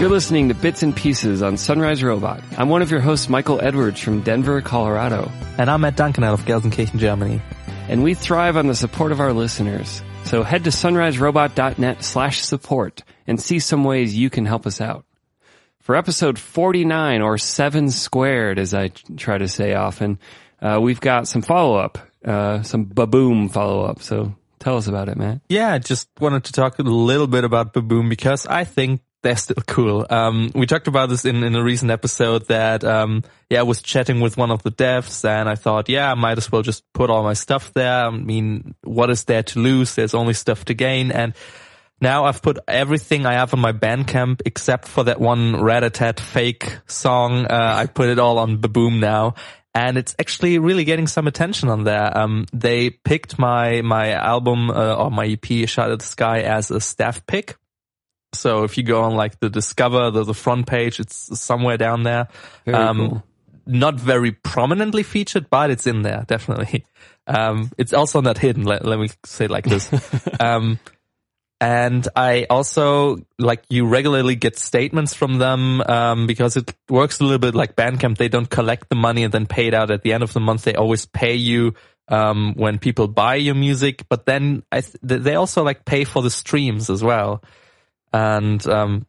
You're listening to Bits and Pieces on Sunrise Robot. I'm one of your hosts, Michael Edwards from Denver, Colorado. And I'm Matt Duncan out of Gelsenkirchen, Germany. And we thrive on the support of our listeners. So head to sunriserobot.net slash support and see some ways you can help us out. For episode 49 or 7 squared, as I try to say often, uh, we've got some follow up, uh, some baboom follow up. So tell us about it, Matt. Yeah, just wanted to talk a little bit about baboom because I think they're still cool. Um, we talked about this in, in a recent episode that, um, yeah, I was chatting with one of the devs and I thought, yeah, I might as well just put all my stuff there. I mean, what is there to lose? There's only stuff to gain. And now I've put everything I have on my Bandcamp except for that one Rat-a-tat fake song. Uh, I put it all on Baboom now. And it's actually really getting some attention on there. Um, they picked my, my album, uh, or my EP, Shot at the Sky as a staff pick so if you go on like the Discover, the, the front page, it's somewhere down there. Very um, cool. Not very prominently featured, but it's in there, definitely. Um, it's also not hidden. Let, let me say like this. um, and I also like you regularly get statements from them um, because it works a little bit like Bandcamp. They don't collect the money and then pay it out at the end of the month. They always pay you um, when people buy your music, but then th- they also like pay for the streams as well. And um,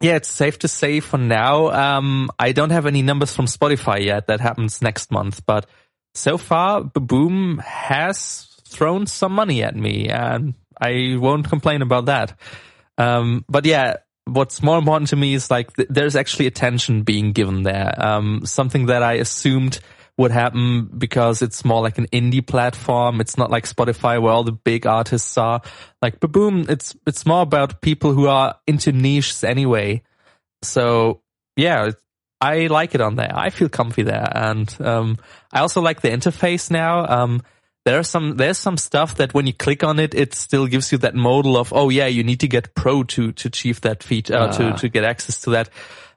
yeah, it's safe to say for now, um, I don't have any numbers from Spotify yet. That happens next month. But so far, Baboom has thrown some money at me, and I won't complain about that. Um, but yeah, what's more important to me is like th- there's actually attention being given there. Um, something that I assumed would happen because it's more like an indie platform. It's not like Spotify where all the big artists are. Like Baboom, it's it's more about people who are into niches anyway. So yeah, I like it on there. I feel comfy there, and um, I also like the interface now. Um, there's some there's some stuff that when you click on it, it still gives you that modal of oh yeah, you need to get pro to to achieve that feature uh, to to get access to that.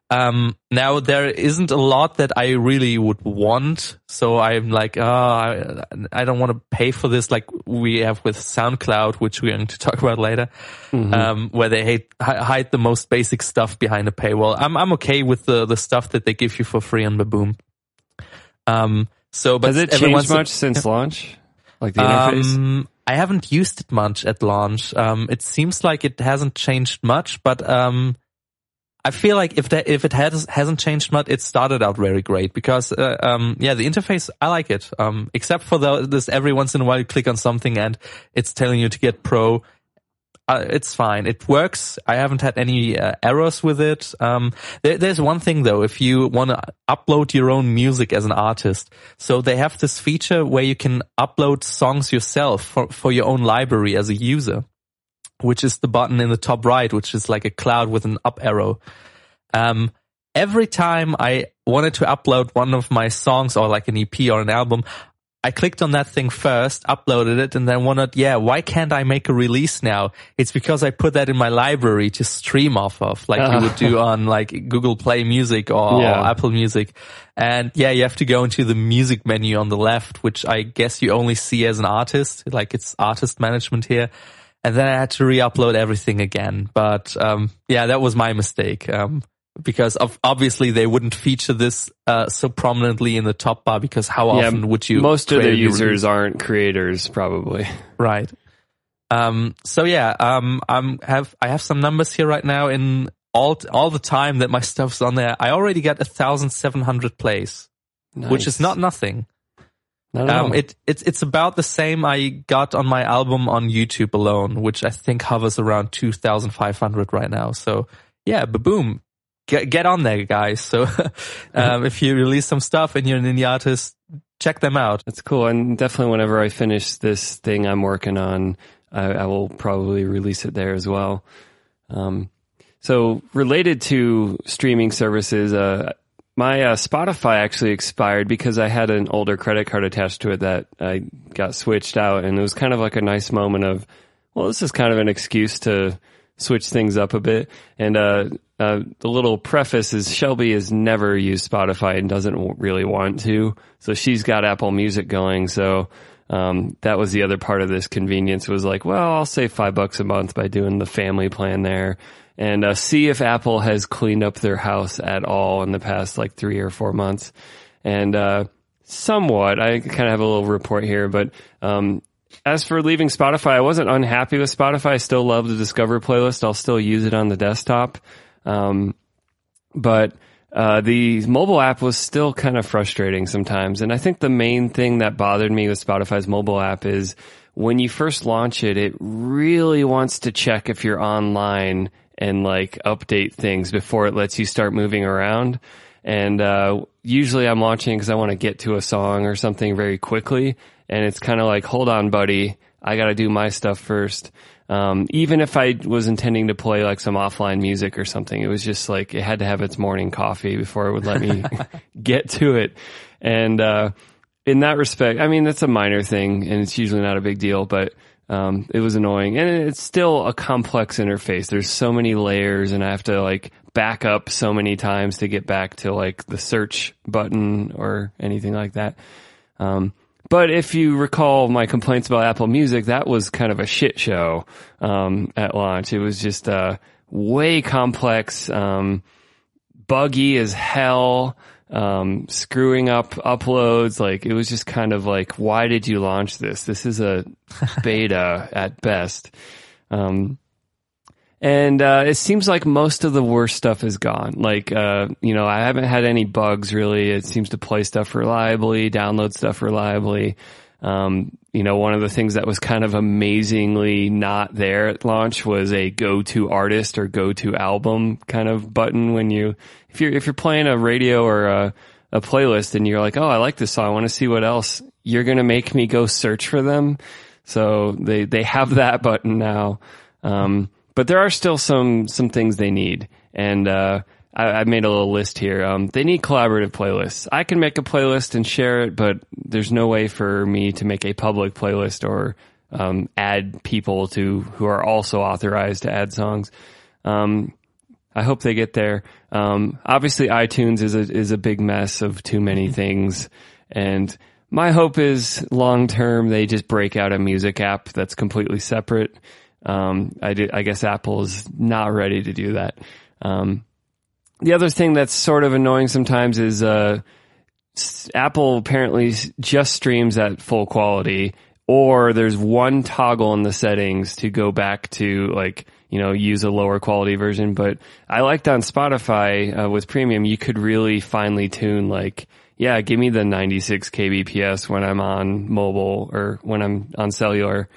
Um, now there isn't a lot that I really would want. So I'm like, oh, I, I don't want to pay for this like we have with SoundCloud, which we're going to talk about later, mm-hmm. um, where they hate, hide the most basic stuff behind a paywall. I'm, I'm okay with the, the stuff that they give you for free on Baboom. Um, so, but has it changed much since launch? Like the interface? Um, I haven't used it much at launch. Um, it seems like it hasn't changed much, but, um, I feel like if that if it has hasn't changed much, it started out very great because uh, um yeah the interface I like it um except for the, this every once in a while you click on something and it's telling you to get pro. Uh, it's fine. It works. I haven't had any uh, errors with it. Um, there, there's one thing though, if you want to upload your own music as an artist, so they have this feature where you can upload songs yourself for, for your own library as a user which is the button in the top right, which is like a cloud with an up arrow. Um, every time I wanted to upload one of my songs or like an EP or an album, I clicked on that thing first, uploaded it, and then wondered, yeah, why can't I make a release now? It's because I put that in my library to stream off of, like uh. you would do on like Google Play Music or, yeah. or, Apple Music. And yeah, you have to go into the music menu on the left, which I guess you only see as an artist, like it's artist management here and then I had to re-upload everything again. But um, yeah, that was my mistake um, because of, obviously they wouldn't feature this uh, so prominently in the top bar because how yeah, often would you? Most of their users aren't creators, probably. Right. Um, so yeah, um, I'm have I have some numbers here right now in all all the time that my stuff's on there. I already got a thousand seven hundred plays, nice. which is not nothing. Um, it, it's, it's about the same I got on my album on YouTube alone, which I think hovers around 2,500 right now. So yeah, Baboom, get, get on there, guys. So, um, if you release some stuff and you're an indie artist, check them out. That's cool. And definitely whenever I finish this thing I'm working on, I, I will probably release it there as well. Um, so related to streaming services, uh, my uh, Spotify actually expired because I had an older credit card attached to it that I got switched out, and it was kind of like a nice moment of, well, this is kind of an excuse to switch things up a bit. And uh, uh, the little preface is Shelby has never used Spotify and doesn't really want to. So she's got Apple Music going. So um, that was the other part of this convenience was like, well, I'll save five bucks a month by doing the family plan there and uh, see if Apple has cleaned up their house at all in the past like three or four months. And uh, somewhat, I kind of have a little report here, but um, as for leaving Spotify, I wasn't unhappy with Spotify. I still love the Discover playlist. I'll still use it on the desktop. Um, but uh, the mobile app was still kind of frustrating sometimes. And I think the main thing that bothered me with Spotify's mobile app is when you first launch it, it really wants to check if you're online and like update things before it lets you start moving around. And uh, usually I'm launching because I want to get to a song or something very quickly. And it's kind of like, hold on, buddy, I got to do my stuff first. Um, even if I was intending to play like some offline music or something, it was just like it had to have its morning coffee before it would let me get to it. And uh, in that respect, I mean, that's a minor thing and it's usually not a big deal, but um, it was annoying. And it's still a complex interface. There's so many layers and I have to like back up so many times to get back to like the search button or anything like that. Um, but if you recall my complaints about Apple Music, that was kind of a shit show um, at launch. It was just uh, way complex, um, buggy as hell, um, screwing up uploads. Like it was just kind of like, why did you launch this? This is a beta at best. Um, and uh, it seems like most of the worst stuff is gone. Like, uh, you know, I haven't had any bugs really. It seems to play stuff reliably, download stuff reliably. Um, you know, one of the things that was kind of amazingly not there at launch was a go to artist or go to album kind of button when you, if you're, if you're playing a radio or a, a playlist and you're like, oh, I like this song. I want to see what else. You're going to make me go search for them. So they, they have that button now. Um, but there are still some some things they need, and uh, I, I, made a little list here. Um, they need collaborative playlists. I can make a playlist and share it, but there's no way for me to make a public playlist or um, add people to who are also authorized to add songs. Um, I hope they get there. Um, obviously, iTunes is a is a big mess of too many things, and my hope is long term they just break out a music app that's completely separate. Um, I, do, I guess Apple is not ready to do that. Um, the other thing that's sort of annoying sometimes is uh, Apple apparently just streams at full quality, or there's one toggle in the settings to go back to like you know use a lower quality version. But I liked on Spotify uh, with Premium, you could really finely tune like yeah, give me the 96 kbps when I'm on mobile or when I'm on cellular.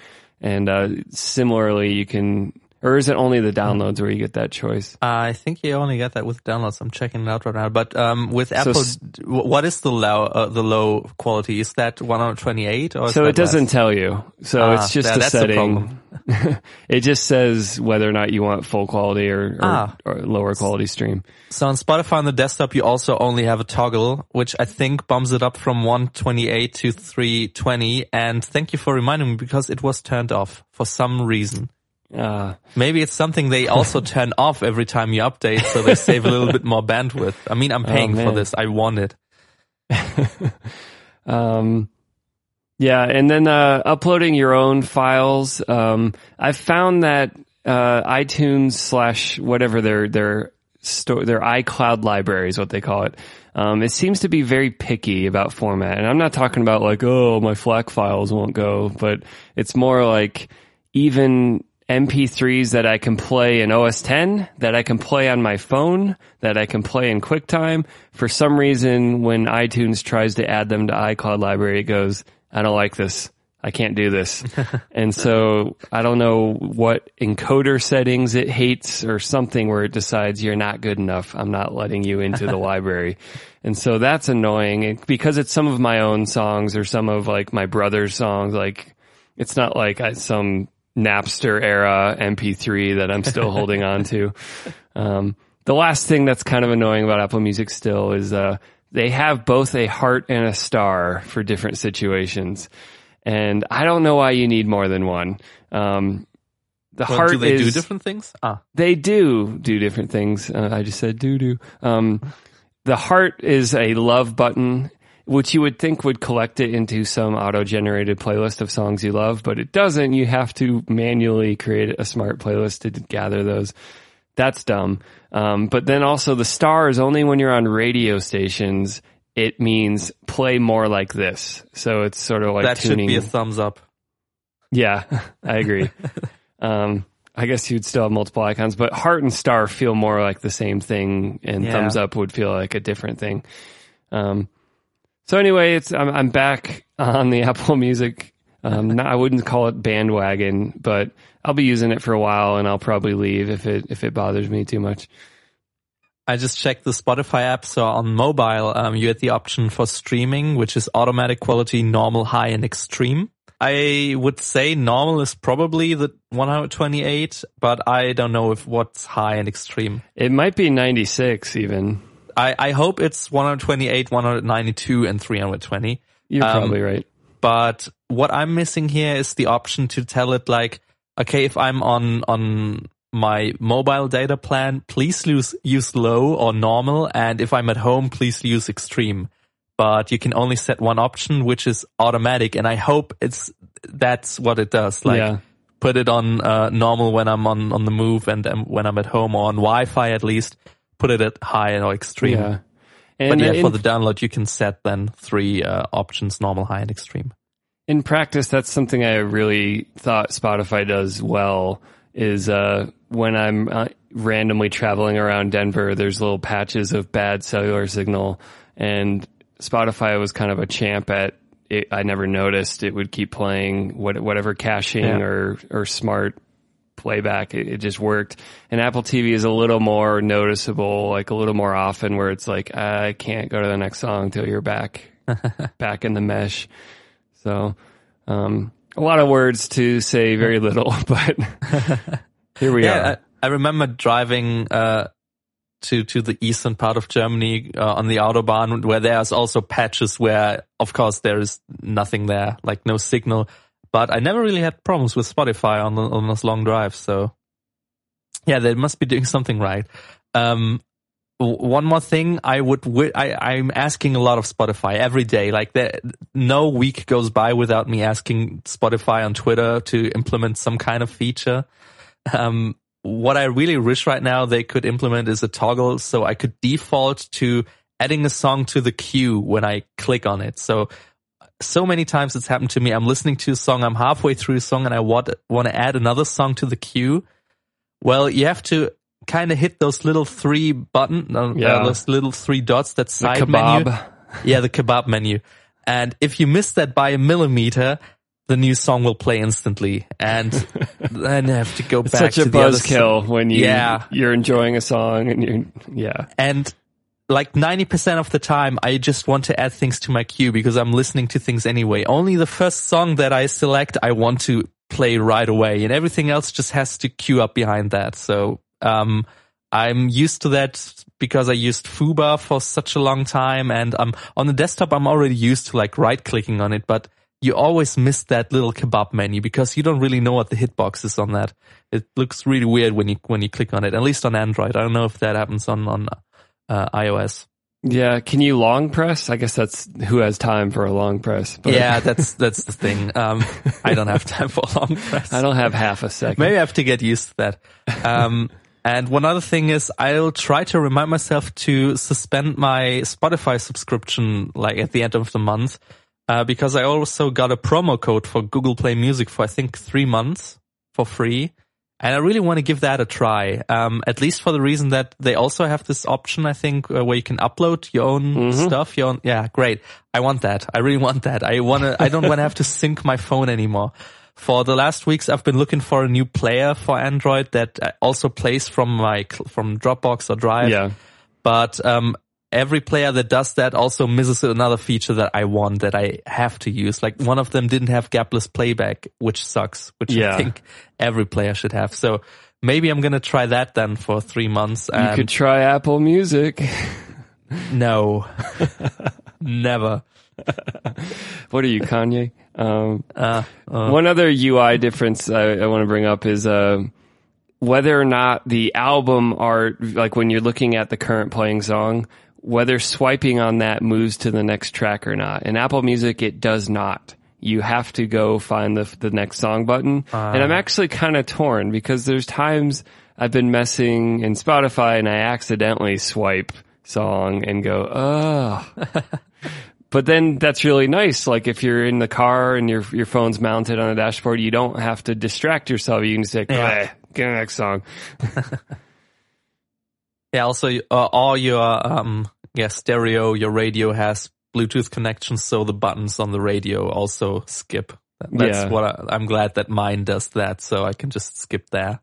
And uh, similarly, you can, or is it only the downloads where you get that choice? I think you only get that with downloads. I'm checking it out right now. But um, with Apple, so, what is the low uh, the low quality? Is that 128 or? so it doesn't less? tell you. So ah, it's just yeah, a setting. it just says whether or not you want full quality or, or, ah. or, lower quality stream. So on Spotify on the desktop, you also only have a toggle, which I think bumps it up from 128 to 320. And thank you for reminding me because it was turned off for some reason. Uh, Maybe it's something they also turn off every time you update, so they save a little bit more bandwidth. I mean, I'm oh, paying oh, for this. I want it. um, yeah, and then uh, uploading your own files. Um, I've found that uh, iTunes slash whatever their their store their iCloud library is what they call it. Um, it seems to be very picky about format, and I'm not talking about like oh my FLAC files won't go, but it's more like even MP3s that I can play in OS 10, that I can play on my phone, that I can play in QuickTime. For some reason, when iTunes tries to add them to iCloud library, it goes I don't like this. I can't do this. and so I don't know what encoder settings it hates or something where it decides you're not good enough. I'm not letting you into the library. And so that's annoying because it's some of my own songs or some of like my brother's songs. Like it's not like I, some Napster era MP3 that I'm still holding on to. Um, the last thing that's kind of annoying about Apple Music still is, uh, they have both a heart and a star for different situations. And I don't know why you need more than one. Um, the Well, heart do they is do different things? Ah, They do do different things. Uh, I just said do do. Um, the heart is a love button, which you would think would collect it into some auto generated playlist of songs you love, but it doesn't. You have to manually create a smart playlist to gather those. That's dumb. Um, but then also the star is only when you're on radio stations. It means play more like this. So it's sort of like that should tuning. be a thumbs up. Yeah, I agree. um, I guess you'd still have multiple icons, but heart and star feel more like the same thing, and Yeah. thumbs up would feel like a different thing. Um, so anyway, it's I'm, I'm back on the Apple Music. Um, not, I wouldn't call it bandwagon, but I'll be using it for a while, and I'll probably leave if it if it bothers me too much. I just checked the Spotify app. So on mobile, um, you had the option for streaming, which is automatic quality, normal, high, and extreme. I would say normal is probably the 128, but I don't know if what's high and extreme. It might be 96 even. I, I hope it's 128, 192, and 320. You're Um, probably right. But what I'm missing here is the option to tell it like, okay, if I'm on, on my mobile data plan, please use, use low or normal. And if I'm at home, please use extreme. But you can only set one option, which is automatic. And I hope it's, that's what it does. Like yeah. put it on, uh, normal when I'm on, on the move and um, when I'm at home or on Wi-Fi at least, put it at high or extreme. Yeah. But yeah, in- for the download, you can set then three uh, options: normal, high, and extreme. in practice, that's something I really thought Spotify does well. Is uh, when I'm uh, randomly traveling around Denver, there's little patches of bad cellular signal, and Spotify was kind of a champ at. It, I never noticed it would keep playing what, whatever caching Yeah. or or smart playback. It, it just worked. And Apple TV is a little more noticeable, like a little more often, where it's like I can't go to the next song until you're back back in the mesh. So, um, a lot of words to say very little, but here we are. I, I remember driving uh, to to the eastern part of Germany uh, on the autobahn, where there's also patches where, of course, there is nothing there, like no signal. But I never really had problems with Spotify on on those long drives. So, yeah, they must be doing something right. Um, one more thing, I would, I, I'm asking a lot of Spotify every day. Like, no week goes by without me asking Spotify on Twitter to implement some kind of feature. Um, what I really wish right now they could implement is a toggle so I could default to adding a song to the queue when I click on it. So, so many times it's happened to me. I'm listening to a song, I'm halfway through a song and I want, want to add another song to the queue. Well, you have to kind of hit those little three button, uh, Yeah. those little three dots that the side kebab. menu. Yeah, the kebab menu. And if you miss that by a millimeter, the new song will play instantly. And then you have to go back Such a to the other buzzkill when you Yeah. you're enjoying a song and you're yeah and like 90% of the time, I just want to add things to my queue because I'm listening to things anyway. Only the first song that I select, I want to play right away and everything else just has to queue up behind that. So, um, I'm used to that because I used foobar for such a long time and um, on the desktop, I'm already used to like right clicking on it, but you always miss that little kebab menu because you don't really know what the hitbox is on that. It looks really weird when you, when you click on it, at least on Android. I don't know if that happens on, on uh, iOS. yeah. Can you long press? I guess that's who has time for a long press. But yeah, that's that's the thing. Um, I don't have time for a long press. I don't have half a second. Maybe I have to get used to that. Um, and one other thing is I'll try to remind myself to suspend my Spotify subscription like at the end of the month. Uh, because I also got a promo code for Google Play Music for I think three months for free. And I really want to give that a try. Um, at least for the reason that they also have this option, I think, uh, where you can upload your own stuff, your own, yeah, great. I want that. I really want that. I want to, I don't want to have to sync my phone anymore. For the last weeks, I've been looking for a new player for Android that uh, also plays from my, from Dropbox or Drive. yeah. But, um, every player that does that also misses another feature that I want that I have to use. Like one of them didn't have gapless playback, which sucks, which Yeah. I think every player should have. So maybe I'm going to try that then for three months. You could try Apple Music. no, never. What are you, Kanye? Um, Uh, uh, one other UI difference I, I want to bring up is uh, whether or not the album art, like when you're looking at the current playing song, whether swiping on that moves to the next track or not. In Apple Music, it does not. You have to go find the the next song button, and I'm actually kind of torn because there's times I've been messing in Spotify and I accidentally swipe song and go, oh. but then that's really nice. Like if you're in the car and your your phone's mounted on the dashboard, you don't have to distract yourself. You can just say, Yeah. "Eh, get the next song. yeah. Also, uh, all your um, yeah, stereo, your radio has Bluetooth connections, so the buttons on the radio also skip. That's Yeah. what I, I'm glad that mine does that, so I can just skip there.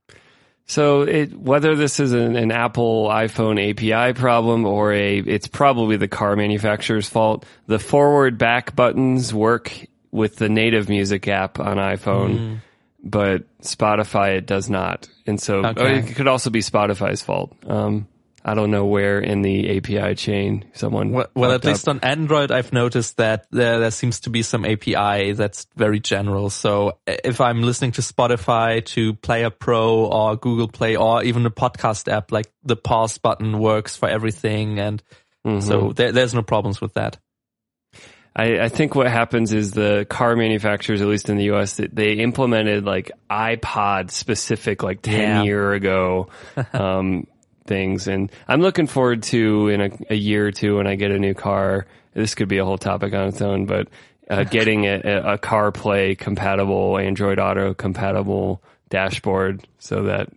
So it, whether this is an, an Apple iPhone API problem or a, it's probably the car manufacturer's fault. The forward back buttons work with the native music app on iPhone, but Spotify it does not. And so Okay. it could also be Spotify's fault. Um, I don't know where in the API chain someone. Well, well at least up. on Android, I've noticed that there, there seems to be some API that's very general. So if I'm listening to Spotify, to Player Pro or Google Play or even a podcast app, like the pause button works for everything. And Mhm. so there, there's no problems with that. I, I think what happens is the car manufacturers, at least in the US, they implemented like iPod specific, like 10 Yeah. year ago, um, things. And I'm looking forward to in a, a year or two when I get a new car. This could be a whole topic on its own, but uh, getting a, a, CarPlay compatible, Android Auto compatible dashboard so that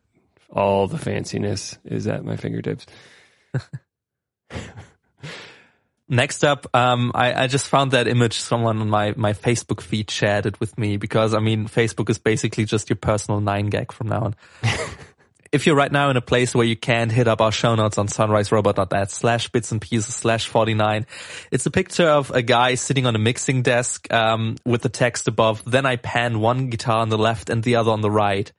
all the fanciness is at my fingertips. Next up, um, I, I just found that image someone on my, my Facebook feed shared it with me because I mean, Facebook is basically just your personal nine gag from now on. if you're right now in a place where you can't hit up our show notes on sunriserobot.net slash bits and pieces slash 49, it's a picture of a guy sitting on a mixing desk, um, with the text above. Then I pan one guitar on the left and the other on the right.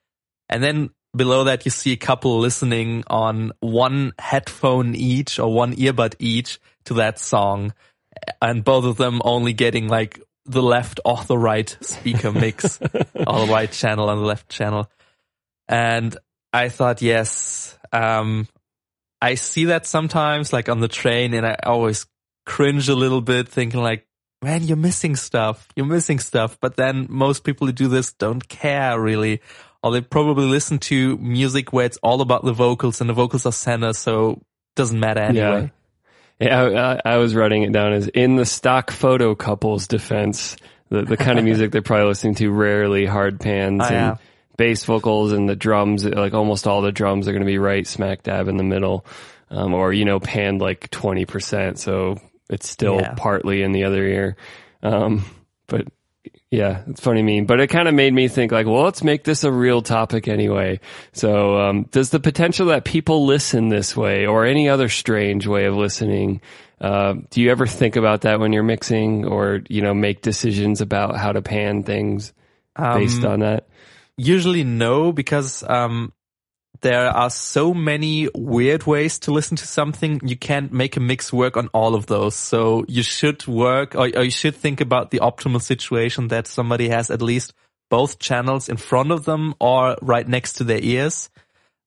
And then below that, you see a couple listening on one headphone each or one earbud each to that song. And both of them only getting like the left or the right speaker mix or the right channel and the left channel. And I thought, yes, um, I see that sometimes like on the train and I always cringe a little bit thinking like, man, you're missing stuff. You're missing stuff. But then most people who do this don't care really. Or they probably listen to music where it's all about the vocals and the vocals are center. So it doesn't matter anyway. Yeah, I, I was writing it down as in the stock photo couple's defense, the, the kind of music they're probably listening to rarely hard pans Oh, and yeah. Bass vocals and the drums, like almost all the drums are going to be right smack dab in the middle, um, or, you know, panned like 20%. So it's still Yeah. partly in the other ear. Um, but yeah, it's funny mean, but it kind of made me think like, well, let's make this a real topic anyway. So, um, does the potential that people listen this way or any other strange way of listening, uh, do you ever think about that when you're mixing or, you know, make decisions about how to pan things based Um, on that? Usually no, because um, there are so many weird ways to listen to something. You can't make a mix work on all of those. So you should work or, or you should think about the optimal situation that somebody has at least both channels in front of them or right next to their ears.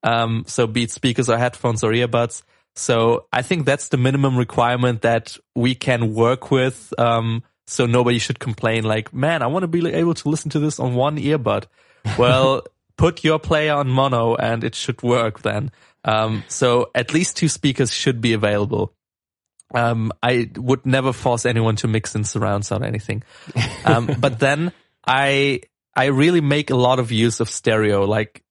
Um, so be it speakers or headphones or earbuds. So I think that's the minimum requirement that we can work with. Um, so nobody should complain like, man, I want to be able to listen to this on one earbud. Well, put your player on mono and it should work then. Um, so at least two speakers should be available. Um, I would never force anyone to mix in surround sound or anything. Um, but then I, I really make a lot of use of stereo, like,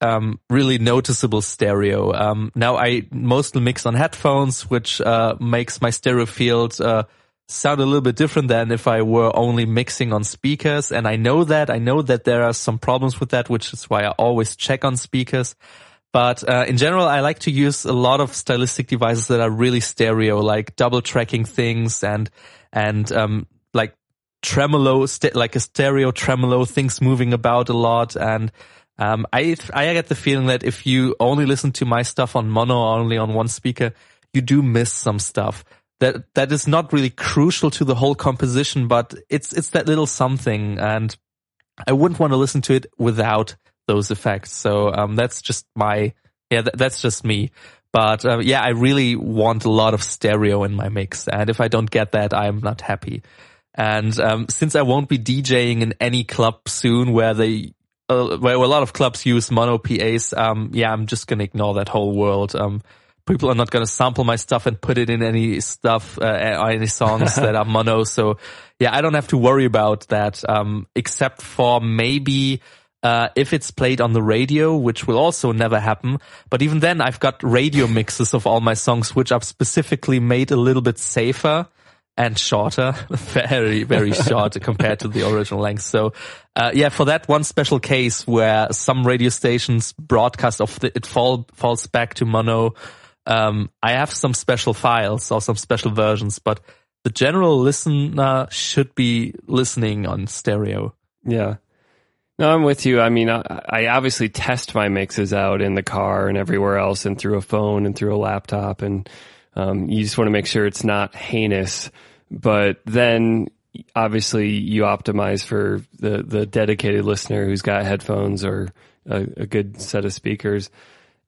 um, really noticeable stereo. Um, now I mostly mix on headphones, which, uh, makes my stereo field, uh, sound a little bit different than if I were only mixing on speakers. And I know that, I know that there are some problems with that, which is why I always check on speakers. But uh, in general, I like to use a lot of stylistic devices that are really stereo, like double tracking things and and um, like tremolo, like a stereo tremolo, things moving about a lot. And um, I I get the feeling that if you only listen to my stuff on mono or only on one speaker, you do miss some stuff. That that is not really crucial to the whole composition, but it's it's that little something, and I wouldn't want to listen to it without those effects. So um, that's just my yeah, th- that's just me. But uh, yeah, I really want a lot of stereo in my mix, and if I don't get that, I'm not happy. And um, since I won't be DJing in any club soon where they uh, where a lot of clubs use mono PAs, um, yeah, I'm just gonna ignore that whole world. Um, people are not gonna sample my stuff and put it in any stuff, uh, any songs that are mono. So yeah, I don't have to worry about that. Um, except for maybe uh, if it's played on the radio, which will also never happen. But even then, I've got radio mixes of all my songs, which are specifically made a little bit safer and shorter, very, very short compared to the original length. So, uh, yeah, for that one special case where some radio stations broadcast of the, it fall, falls back to mono, um, I have some special files or some special versions, but the general listener should be listening on stereo. Yeah. No, I'm with you. I mean, I, I, obviously test my mixes out in the car and everywhere else and through a phone and through a laptop. And, um, you just want to make sure it's not heinous but then obviously you optimize for the, the dedicated listener who's got headphones or a, a good set of speakers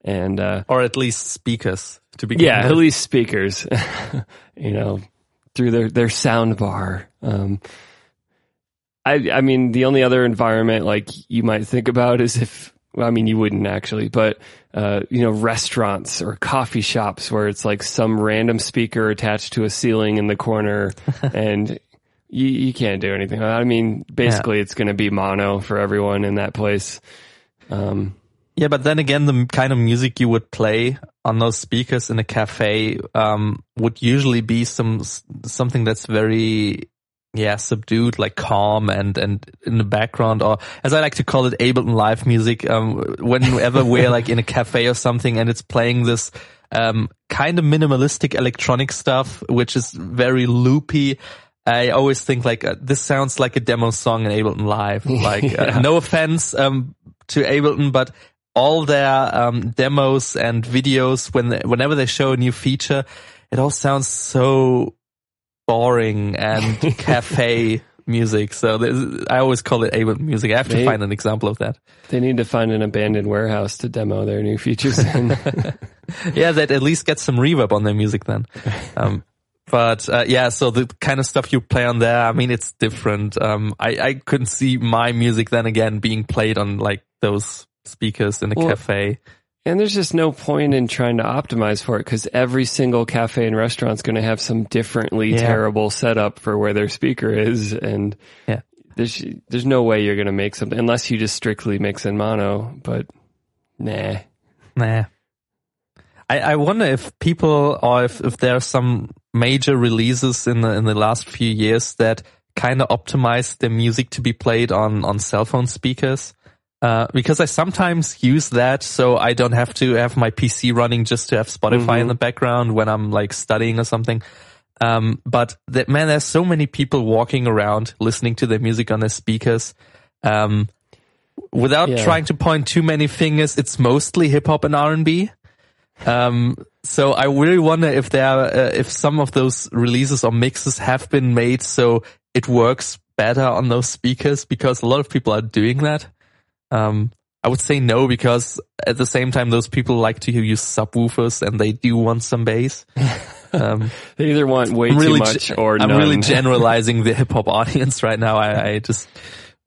and, uh, or at least speakers to be yeah, at least speakers, you know, through their, their sound bar. Um, I, I mean, the only other environment like you might think about is if well, I mean, you wouldn't actually, but, uh, you know, restaurants or coffee shops where it's like some random speaker attached to a ceiling in the corner and you, you can't do anything. I mean, basically yeah. it's going to be mono for everyone in that place. Um, yeah, but then again, the kind of music you would play on those speakers in a cafe, um, would usually be some, something that's very yeah, subdued, like calm and, and in the background, or as I like to call it, Ableton live music. Um, whenever we're like in a cafe or something and it's playing this, um, kind of minimalistic electronic stuff, which is very loopy. I always think like uh, this sounds like a demo song in Ableton Live. Like, yeah. uh, no offense um, to Ableton, but all their um, demos and videos, when whenever they show a new feature, it all sounds so boring and cafe music. So I always call it Ableton music. I have to they, find an example of that. They need to find an abandoned warehouse to demo their new features in. yeah, that at least gets some reverb on their music then. Um, but uh, yeah, so the kind of stuff you play on there, I mean, it's different. Um, I, I couldn't see my music then again being played on like those speakers in a well, cafe. And there's just no point in trying to optimize for it because every single cafe and restaurant is going to have some differently yeah. terrible setup for where their speaker is. And yeah. there's, there's no way you're going to make something unless you just strictly mix in mono, but nah. Nah. I, I wonder if people or if, if there are some major releases in the, in the last few years that kind of optimize the music to be played on, on cell phone speakers uh, because I sometimes use that so I don't have to have my PC running just to have Spotify mm-hmm. in the background when I'm like studying or something. Um, but that man, there's so many people walking around listening to their music on their speakers. Um, without yeah. trying to point too many fingers, it's mostly hip hop and R and B. Um, so I really wonder if there, uh, if some of those releases or mixes have been made so it works better on those speakers because a lot of people are doing that. Um, I would say no because at the same time, those people like to use subwoofers and they do want some bass. Um, they either want way too much or I'm none. really generalizing the hip hop audience right now. I, I just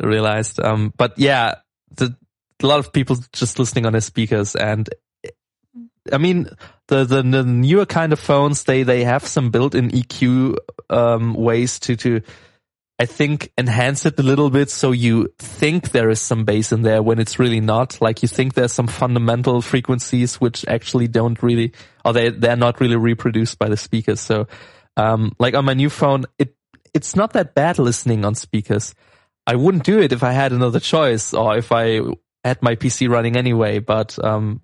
realized. Um, but yeah, the, a lot of people just listening on their speakers and I mean, the, the, the newer kind of phones, they, they have some built-in EQ, um, ways to, to, I think enhance it a little bit so you think there is some bass in there when it's really not. Like you think there's some fundamental frequencies which actually don't really, or they, they're not really reproduced by the speakers. So, um, like on my new phone, it, it's not that bad listening on speakers. I wouldn't do it if I had another choice or if I had my PC running anyway, but, um,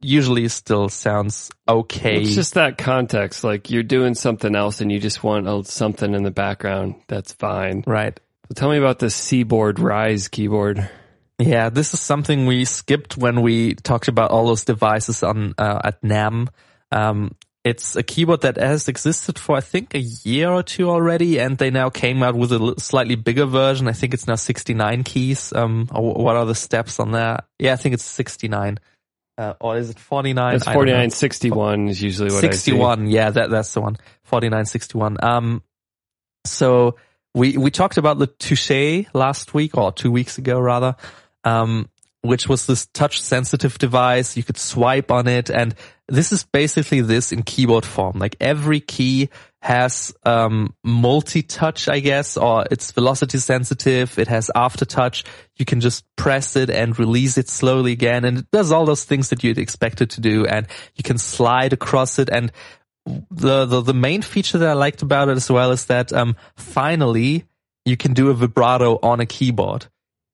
usually still sounds okay. It's just that context. Like you're doing something else and you just want something in the background. That's fine. Right. So tell me about the Seaboard Rise keyboard. Yeah, this is something we skipped when we talked about all those devices on uh, at NAMM. Um, it's a keyboard that has existed for I think a year or two already, and they now came out with a slightly bigger version. I think it's now 69 keys. Um, what are the steps on that? Yeah, I think it's 69. Uh, or is it 49? It's 4961 is usually what 61. Yeah, that, that's the one. 4961. Um, so we, we talked about the Touche last week or two weeks ago rather. Um, which was this touch sensitive device. You could swipe on it. And this is basically this in keyboard form. Like every key has, um, multi-touch, I guess, or it's velocity sensitive. It has aftertouch. You can just press it and release it slowly again. And it does all those things that you'd expect it to do. And you can slide across it. And the, the, the main feature that I liked about it as well is that, um, finally you can do a vibrato on a keyboard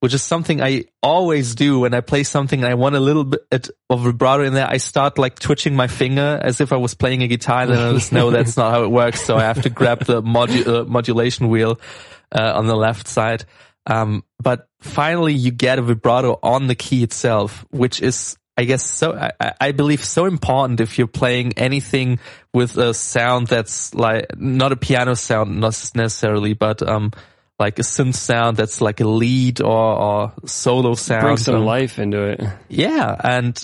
which is something I always do when I play something and I want a little bit of vibrato in there. I start like twitching my finger as if I was playing a guitar and then I just know that's not how it works. So I have to grab the modu- uh, modulation wheel uh, on the left side. Um, but finally you get a vibrato on the key itself, which is I guess so, I, I, believe so important if you're playing anything with a sound that's like, not a piano sound necessarily, but, um, like a synth sound that's like a lead or, or solo sound. Bring some um, life into it. Yeah. And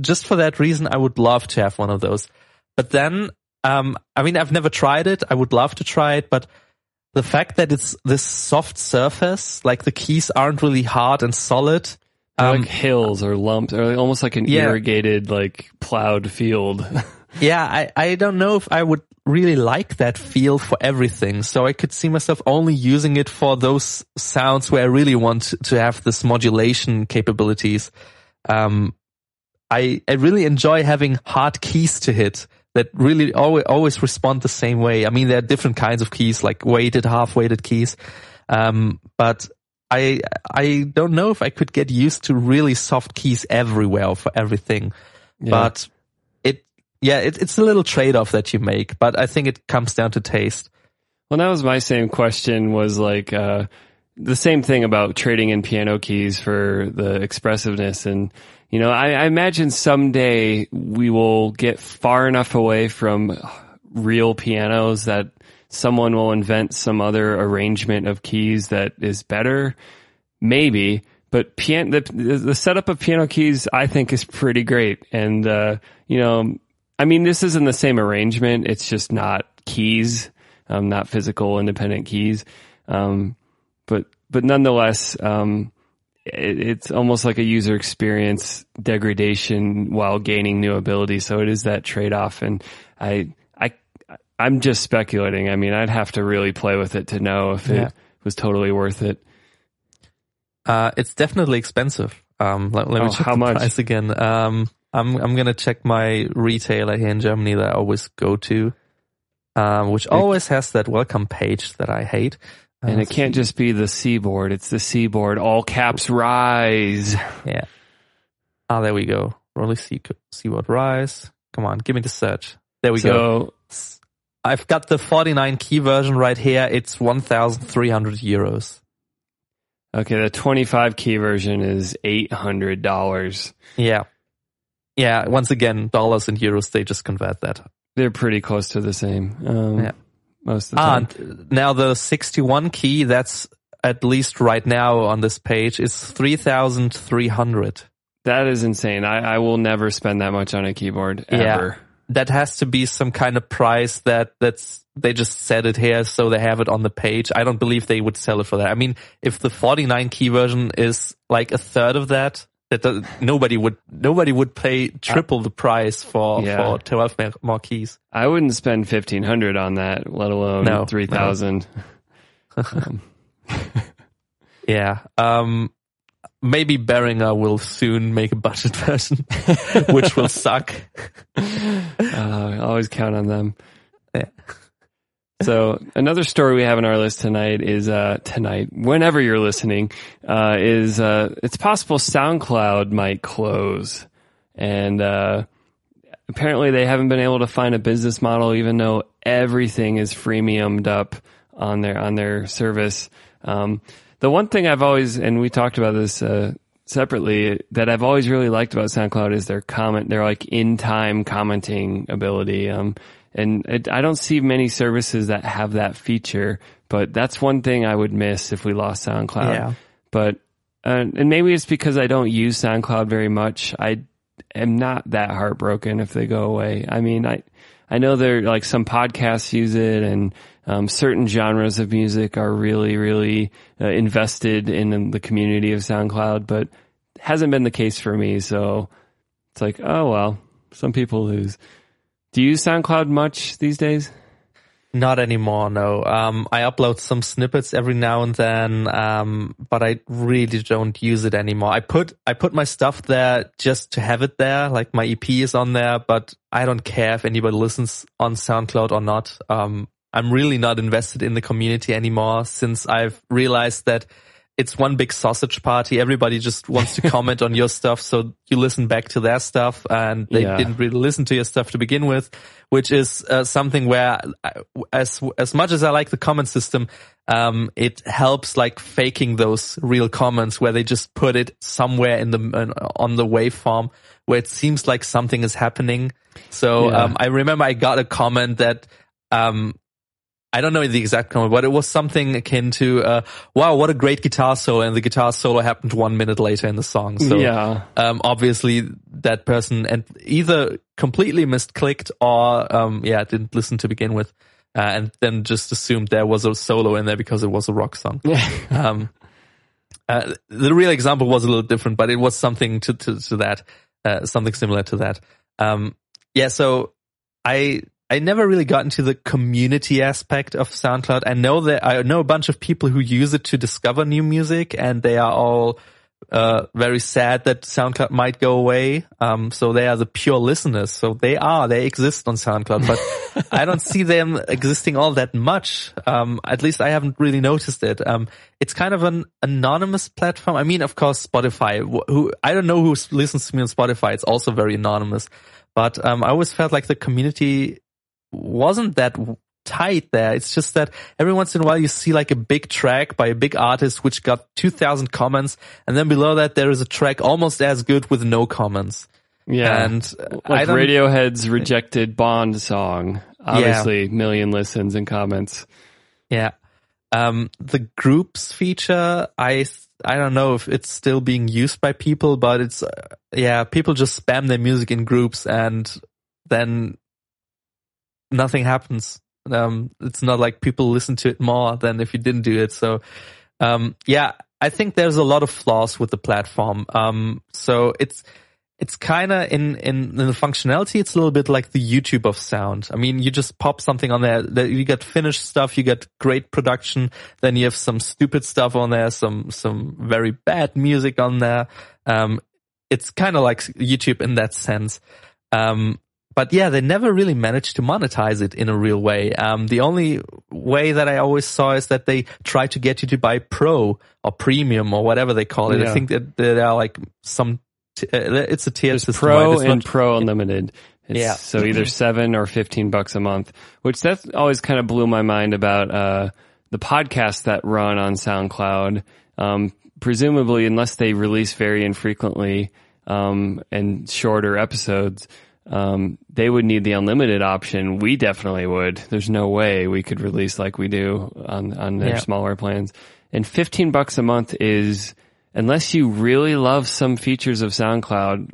just for that reason, I would love to have one of those. But then, um, I mean, I've never tried it. I would love to try it, but the fact that it's this soft surface, like the keys aren't really hard and solid. Um, like hills or lumps or almost like an yeah. irrigated, like plowed field. yeah. I, I don't know if I would really like that feel for everything. So I could see myself only using it for those sounds where I really want to have this modulation capabilities. Um, I, I really enjoy having hard keys to hit that really always, always respond the same way. I mean, there are different kinds of keys, like weighted, half weighted keys. Um, but I, I don't know if I could get used to really soft keys everywhere for everything. Yeah. But yeah, it, it's a little trade off that you make, but I think it comes down to taste. Well, that was my same question was like, uh, the same thing about trading in piano keys for the expressiveness. And, you know, I, I imagine someday we will get far enough away from real pianos that someone will invent some other arrangement of keys that is better. Maybe, but piano, the, the setup of piano keys, I think is pretty great. And, uh, you know, I mean, this isn't the same arrangement. It's just not keys, um, not physical independent keys. Um, but, but nonetheless, um, it, it's almost like a user experience degradation while gaining new ability. So it is that trade off. And I, I, I'm just speculating. I mean, I'd have to really play with it to know if yeah. it was totally worth it. Uh, it's definitely expensive. Um, let, let me oh, check how the much? price again. Um, I'm I'm gonna check my retailer here in Germany that I always go to, um, which always has that welcome page that I hate. Uh, and it can't just be the seaboard; it's the seaboard. All caps rise. Yeah. Ah, there we go. Roli sea seaboard rise. Come on, give me the search. There we so, go. I've got the 49 key version right here. It's 1,300 euros. Okay, the 25 key version is $800. Yeah. Yeah, once again, dollars and euros, they just convert that. They're pretty close to the same. Um, yeah. Most of the time. And now the 61 key, that's at least right now on this page, is 3,300. That is insane. I, I will never spend that much on a keyboard ever. Yeah, that has to be some kind of price that that's they just set it here so they have it on the page. I don't believe they would sell it for that. I mean, if the 49 key version is like a third of that, that nobody would nobody would pay triple the price for yeah. for 12 more keys. I wouldn't spend 1500 on that, let alone no, 3000. No. um. yeah. Um maybe Behringer will soon make a budget version which will suck. uh, always count on them. Yeah. So another story we have on our list tonight is uh, tonight, whenever you're listening, uh, is uh, it's possible SoundCloud might close, and uh, apparently they haven't been able to find a business model, even though everything is freemiumed up on their on their service. Um, the one thing I've always, and we talked about this uh, separately that I've always really liked about SoundCloud is their comment, their like in time commenting ability. Um, and it, I don't see many services that have that feature, but that's one thing I would miss if we lost SoundCloud. Yeah. But, uh, and maybe it's because I don't use SoundCloud very much. I am not that heartbroken if they go away. I mean, I, I know there like some podcasts use it and um, certain genres of music are really, really uh, invested in the community of SoundCloud, but hasn't been the case for me. So it's like, oh well, some people lose. Do you use SoundCloud much these days? Not anymore, no. Um, I upload some snippets every now and then, um, but I really don't use it anymore. I put I put my stuff there just to have it there, like my EP is on there, but I don't care if anybody listens on SoundCloud or not. Um, I'm really not invested in the community anymore since I've realized that it's one big sausage party. Everybody just wants to comment on your stuff. So you listen back to their stuff and they Yeah. didn't really listen to your stuff to begin with, which is uh, something where I- as, as much as I like the comment system, um, it helps like faking those real comments where they just put it somewhere in the, on the waveform where it seems like something is happening. So, Yeah. um, I remember I got a comment that, um, I don't know the exact comment, but it was something akin to, uh, wow, what a great guitar solo. And the guitar solo happened one minute later in the song. So, yeah. um, obviously that person and either completely misclicked or, um, yeah, didn't listen to begin with. Uh, and then just assumed there was a solo in there because it was a rock song. um, uh, the real example was a little different, but it was something to, to, to that, uh, something similar to that. Um, yeah, so I, I never really got into the community aspect of SoundCloud. I know that I know a bunch of people who use it to discover new music and they are all, uh, very sad that SoundCloud might go away. Um, so they are the pure listeners. So they are, they exist on SoundCloud, but I don't see them existing all that much. Um, at least I haven't really noticed it. Um, it's kind of an anonymous platform. I mean, of course, Spotify, who, I don't know who listens to me on Spotify. It's also very anonymous, but, um, I always felt like the community wasn't that tight there. It's just that every once in a while you see like a big track by a big artist which got 2000 comments and then below that there is a track almost as good with no comments. Yeah. And uh, like Radiohead's rejected Bond song. Obviously, million listens and comments. yeah. Um, the groups feature, I, I don't know if it's still being used by people, but it's, uh, yeah, people just spam their music in groups and then nothing happens. Um, it's not like people listen to it more than if you didn't do it. So, um, yeah, I think there's a lot of flaws with the platform. Um, so it's, it's kind of in, in, in the functionality, it's a little bit like the YouTube of sound. I mean, you just pop something on there you get finished stuff, you get great production, then you have some stupid stuff on there, some, some very bad music on there. Um, it's kind of like YouTube in that sense. Um, but yeah, they never really managed to monetize it in a real way. Um, the only way that I always saw is that they try to get you to buy pro or premium or whatever they call it. I think that there are like some, t- uh, it's a tier There's system. Pro right? It's and not- Pro Unlimited. It's Yeah. So either seven or fifteen bucks a month, which that's always kind of blew my mind about uh, the podcasts that run on SoundCloud. Um, presumably, unless they release very infrequently um, and shorter episodes, um, they would need the unlimited option. We definitely would. There's no way we could release like we do on on their Yeah. smaller plans. And fifteen bucks a month is unless you really love some features of SoundCloud,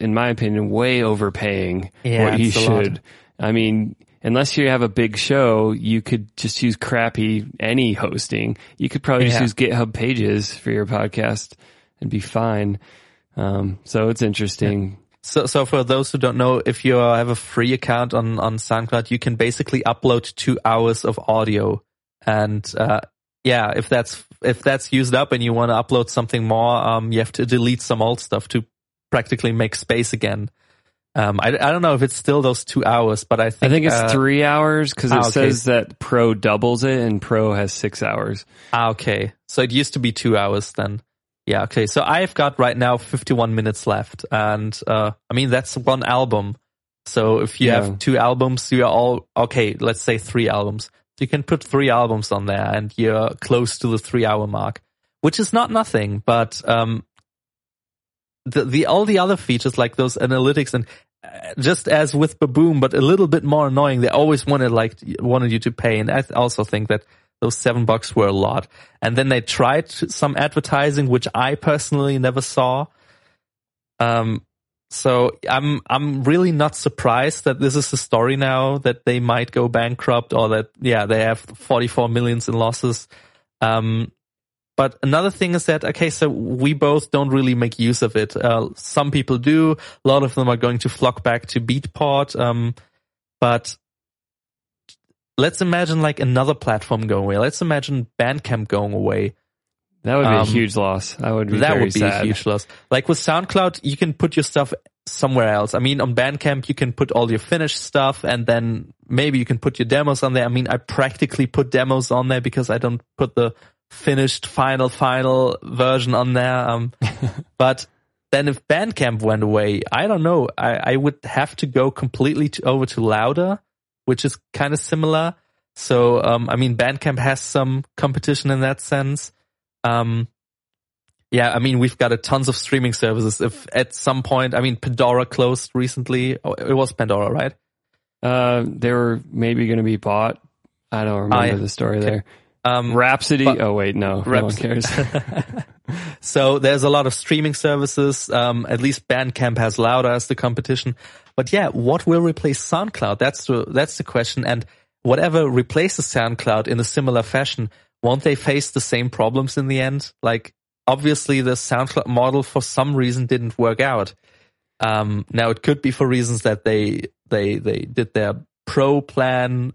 in my opinion, way overpaying Yeah, what you it's a lot. should. I mean, unless you have a big show, you could just use crappy any hosting. You could probably just use GitHub Pages for your podcast and be fine. Um, so it's interesting. So, so for those who don't know, if you have a free account on, on SoundCloud, you can basically upload two hours of audio. And, uh, yeah, if that's, if that's used up and you want to upload something more, um, you have to delete some old stuff to practically make space again. Um, I, I don't know if it's still those two hours, but I I think, think it's uh, three hours because it ah, okay. says that Pro doubles it and Pro has six hours. Ah, okay. So it used to be two hours then. Yeah, okay. So I've got right now 51 minutes left. And, uh, I mean, that's one album. So if you Yeah. have two albums, you're all, okay, let's say three albums. You can put three albums on there and you're close to the three hour mark, which is not nothing, but, um, the, the all the other features like those analytics and uh, just as with Baboom, but a little bit more annoying. They always wanted like wanted you to pay, and I also think that those seven bucks were a lot. And then they tried some advertising, which I personally never saw. Um, so I'm I'm really not surprised that this is the story now that they might go bankrupt or that yeah they have 44 millions in losses. Um, but another thing is that okay, so we both don't really make use of it. Uh, some people do. A lot of them are going to flock back to Beatport. Um, but let's imagine like another platform going away. Let's imagine Bandcamp going away. That would be um, a huge loss. I would be that would be sad. a huge loss. Like with SoundCloud, you can put your stuff somewhere else. I mean, on Bandcamp, you can put all your finished stuff, and then maybe you can put your demos on there. I mean, I practically put demos on there because I don't put the finished final final version on there. Um, but then if Bandcamp went away, I don't know. I, I would have to go completely to, over to Loudr, which is kind of similar. So, um, I mean, Bandcamp has some competition in that sense. Um, yeah, I mean, we've got a tons of streaming services. If at some point, I mean, Pandora closed recently. Oh, it was Pandora, right? Uh, they were maybe going to be bought. I don't remember I, the story okay. there. Um, Rhapsody. But, oh wait, no, Raps- no one cares. so there's a lot of streaming services. Um, at least Bandcamp has Loudr as the competition. But yeah, what will replace SoundCloud? That's the that's the question. And whatever replaces SoundCloud in a similar fashion, won't they face the same problems in the end? Like obviously the SoundCloud model for some reason didn't work out. Um, now it could be for reasons that they they they did their pro plan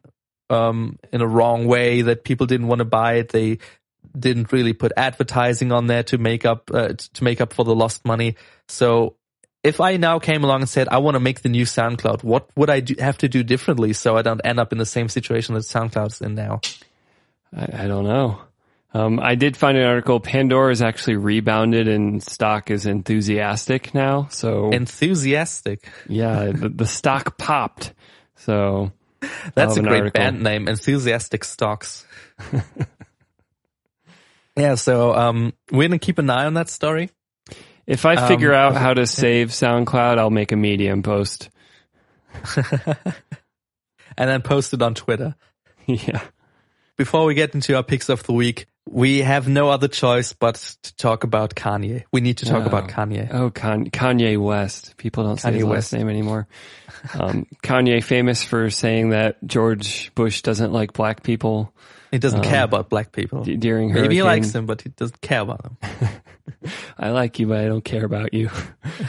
um, in a wrong way that people didn't want to buy it. They didn't really put advertising on there to make up uh, to make up for the lost money. So if I now came along and said I want to make the new SoundCloud, what would I do, have to do differently so I don't end up in the same situation that SoundCloud's in now? I, I don't know. Um, I did find an article. Pandora is actually rebounded and stock is enthusiastic now. So enthusiastic. Yeah, the, the stock popped. So that's a great article. band name, Enthusiastic Stocks. yeah, so um, we're gonna keep an eye on that story. If I figure um, out how to save SoundCloud, I'll make a Medium post. and then post it on Twitter. Yeah. Before we get into our picks of the week, we have no other choice but to talk about Kanye. We need to talk oh. about Kanye. Oh, Kanye West. People don't Kanye say his West. last name anymore. Um, Kanye famous for saying that George Bush doesn't like black people. He doesn't um, care about black people. D- during Maybe he likes them, but he doesn't care about them. I like you, but I don't care about you.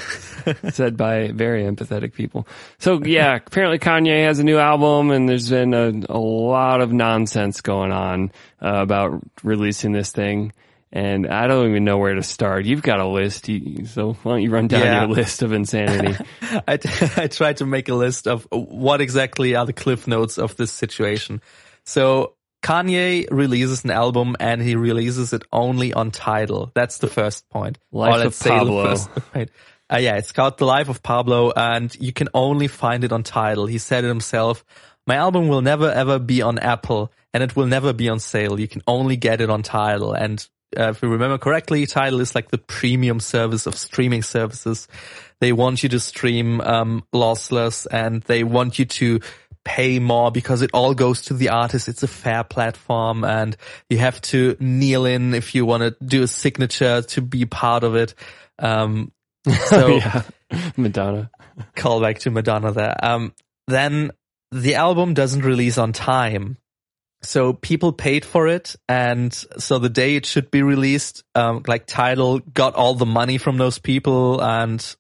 Said by very empathetic people. So yeah, apparently Kanye has a new album and there's been a, a lot of nonsense going on uh, about releasing this thing. And I don't even know where to start. You've got a list, so why don't you run down yeah. your list of insanity? I, I tried to make a list of what exactly are the cliff notes of this situation. So Kanye releases an album and he releases it only on Tidal. That's the first point. Life of Pablo. Uh, yeah, it's called The Life of Pablo and you can only find it on Tidal. He said it himself. My album will never ever be on Apple and it will never be on sale. You can only get it on Tidal. And uh, if you remember correctly, Tidal is like the premium service of streaming services. They want you to stream um, lossless, and they want you to pay more because it all goes to the artist. It's a fair platform, and you have to kneel in if you want to do a signature to be part of it. Um, so yeah. Madonna. Call back to Madonna there. Um, then the album doesn't release on time so people paid for it and so the day it should be released um, like Tidal got all the money from those people and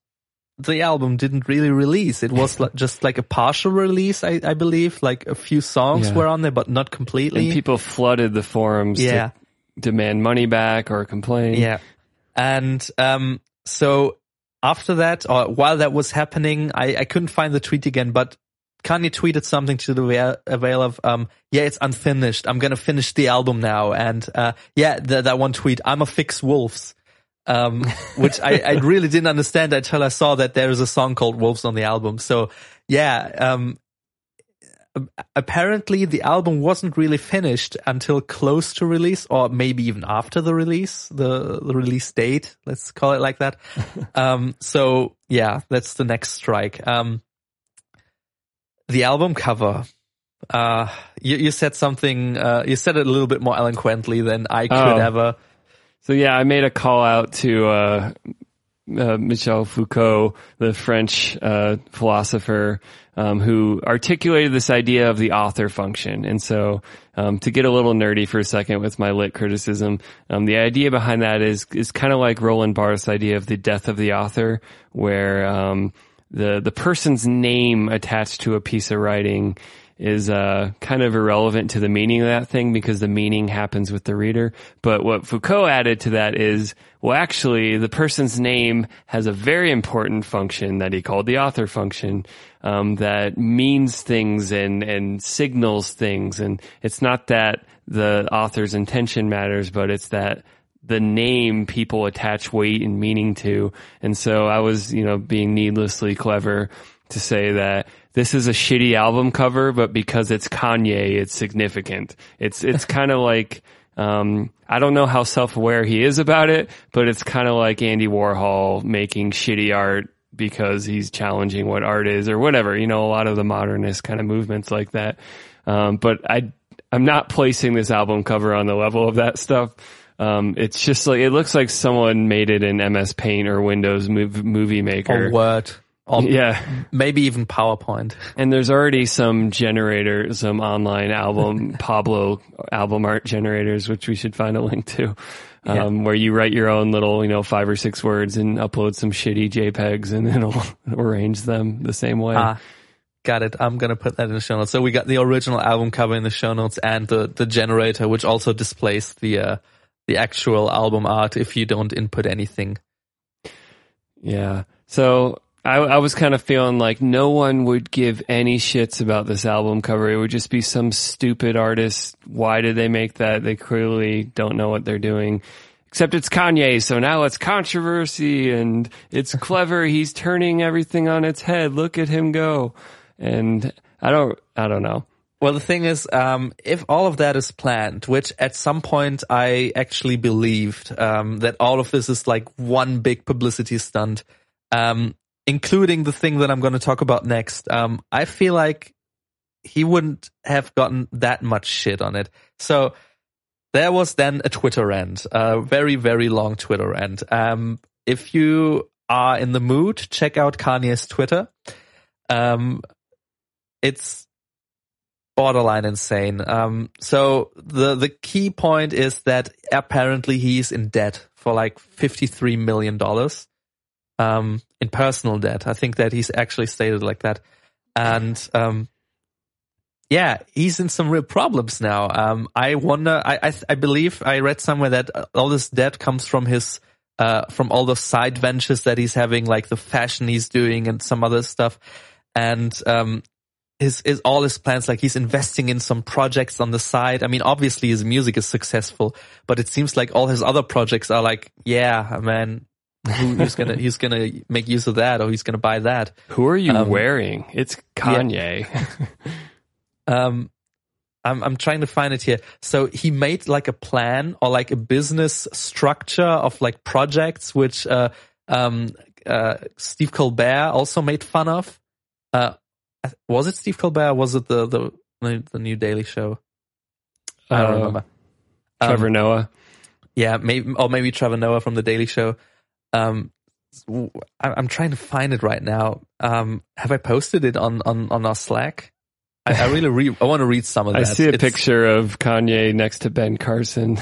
the album didn't really release it was like, just like a partial release I, I believe like a few songs yeah. were on there but not completely and people flooded the forums yeah. to demand money back or complain yeah and um so after that or while that was happening I, I couldn't find the tweet again but Kanye tweeted something to the avail of, um, yeah, it's unfinished. I'm gonna finish the album now. And, uh, yeah, the, that one tweet, I'm a fix wolves. Um, which I, I really didn't understand until I saw that there is a song called Wolves on the album. So yeah, um, apparently the album wasn't really finished until close to release or maybe even after the release, the, the release date. Let's call it like that. um, so yeah, that's the next strike. Um, the album cover. Uh, you, you said something, uh, you said it a little bit more eloquently than I could oh. ever. So yeah, I made a call out to, uh, uh, Michel Foucault, the French uh, philosopher, um, who articulated this idea of the author function. And so, um, to get a little nerdy for a second with my lit criticism, um, the idea behind that is is kind of like Roland Barthes' idea of the death of the author, where um, the the person's name attached to a piece of writing is uh, kind of irrelevant to the meaning of that thing because the meaning happens with the reader. But what Foucault added to that is, well, actually, the person's name has a very important function that he called the author function um, that means things and and signals things. And it's not that the author's intention matters, but it's that the name people attach weight and meaning to. And so I was, you know, being needlessly clever to say that this is a shitty album cover, but because it's Kanye, it's significant. It's, it's kind of like, um, I don't know how self-aware he is about it, but it's kind of like Andy Warhol making shitty art because he's challenging what art is or whatever. You know, a lot of the modernist kind of movements like that. Um, but I, I'm not placing this album cover on the level of that stuff. Um, it's just like, it looks like someone made it in MS Paint or Windows Movie Maker. Or what? Yeah, maybe even PowerPoint. And there's already some generator, some online album Pablo album art generators, which we should find a link to, um, yeah. where you write your own little, you know, five or six words and upload some shitty JPEGs, and it'll arrange them the same way. Ah, got it. I'm gonna put that in the show notes. So we got the original album cover in the show notes and the the generator, which also displays the uh, the actual album art if you don't input anything. Yeah. So I, I, was kind of feeling like no one would give any shits about this album cover. It would just be some stupid artist. Why did they make that? They clearly don't know what they're doing. Except it's Kanye, so now it's controversy and it's clever. He's turning everything on its head. Look at him go. And I don't, I don't know. Well, the thing is, um, if all of that is planned, which at some point I actually believed, um, that all of this is like one big publicity stunt, um, including the thing that I'm going to talk about next, um, I feel like he wouldn't have gotten that much shit on it. So there was then a Twitter rant, a very, very long Twitter rant. Um, if you are in the mood, check out Kanye's Twitter. Um, it's borderline insane. Um, so the, the key point is that apparently he's in debt for like $53 million um, in personal debt. I think that he's actually stated like that. And, um, yeah, he's in some real problems now. Um, I wonder, I, I, I, believe I read somewhere that all this debt comes from his, uh, from all the side ventures that he's having, like the fashion he's doing and some other stuff. And, um, his, his, all his plans, like he's investing in some projects on the side. I mean, obviously his music is successful, but it seems like all his other projects are like, yeah, man, who's gonna he's gonna make use of that or he's gonna buy that. Who are you um, wearing? It's Kanye. Yeah. um, I'm I'm trying to find it here. So he made like a plan or like a business structure of like projects, which uh, um, uh, Steve Colbert also made fun of. Uh, was it Steve Colbert? was it the the the new Daily Show? I don't uh, remember. Trevor um, Noah. Yeah, maybe or maybe Trevor Noah from the Daily Show. Um, I'm trying to find it right now. Um, have I posted it on, on, on our Slack? I, I really read, I want to read some of that. I see a it's, picture of Kanye next to Ben Carson.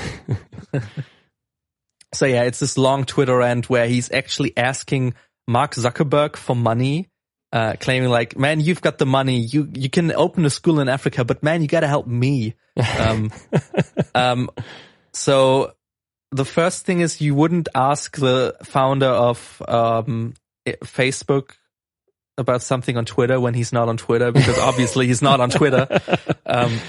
so yeah, it's this long Twitter end where he's actually asking Mark Zuckerberg for money, uh, claiming like, man, you've got the money. You, you can open a school in Africa, but man, you got to help me. Um, um, so the first thing is you wouldn't ask the founder of um, Facebook about something on Twitter when he's not on Twitter because obviously he's not on Twitter. Um,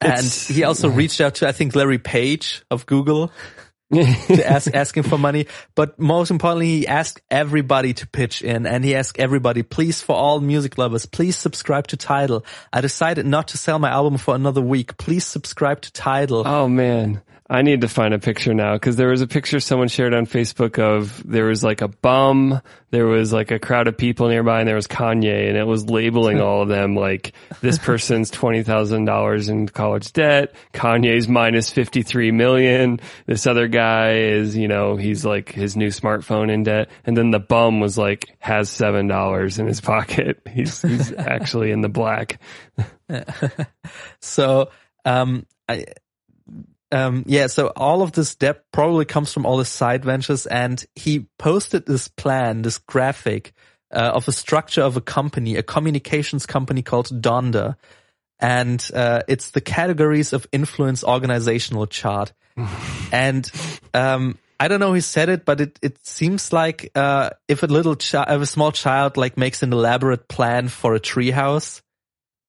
and he also reached out to I think Larry Page of Google to ask asking for money. But most importantly, he asked everybody to pitch in, and he asked everybody, please, for all music lovers, please subscribe to Tidal. I decided not to sell my album for another week. Please subscribe to Tidal. Oh man. I need to find a picture now because there was a picture someone shared on Facebook of there was like a bum, there was like a crowd of people nearby, and there was Kanye, and it was labeling all of them like this person's twenty thousand dollars in college debt, Kanye's minus fifty three million, this other guy is you know he's like his new smartphone in debt, and then the bum was like has seven dollars in his pocket, he's he's actually in the black. so um, I um, yeah, so all of this debt probably comes from all his side ventures, and he posted this plan, this graphic uh, of a structure of a company, a communications company called Donda, and uh, it's the categories of influence organizational chart. and um, I don't know who said it, but it it seems like uh, if a little child, if a small child like makes an elaborate plan for a treehouse,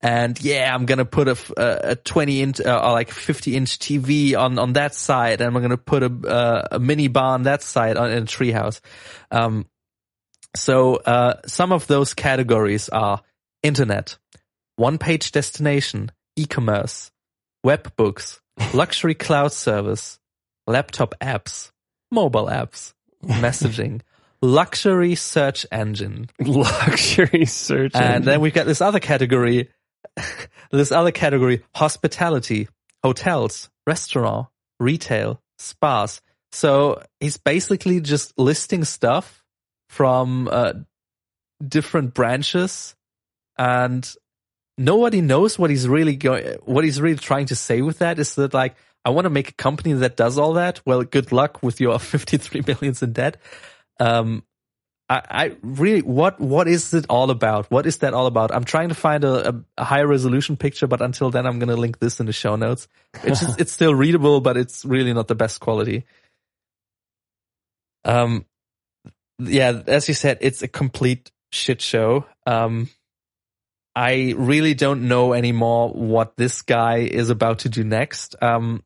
and yeah, I'm gonna put a, a 20 inch uh, or like 50 inch TV on on that side, and I'm gonna put a uh, a mini bar on that side on in a treehouse. Um, so uh, some of those categories are internet, one page destination, e-commerce, web books, luxury cloud service, laptop apps, mobile apps, messaging. luxury search engine. Luxury search and then we've got this other category this other category, hospitality, hotels, restaurant, retail, spas. So he's basically just listing stuff from uh, different branches and nobody knows what he's really going, what he's really trying to say with that is that like, I want to make a company that does all that. Well, good luck with your 53 millions in debt. Um, I, I, really what what is it all about? What is that all about? I'm trying to find a, a, a high resolution picture, but until then, I'm going to link this in the show notes. It's just, it's still readable, but it's really not the best quality. Um, yeah, as you said, it's a complete shit show. Um, I really don't know anymore what this guy is about to do next. Um,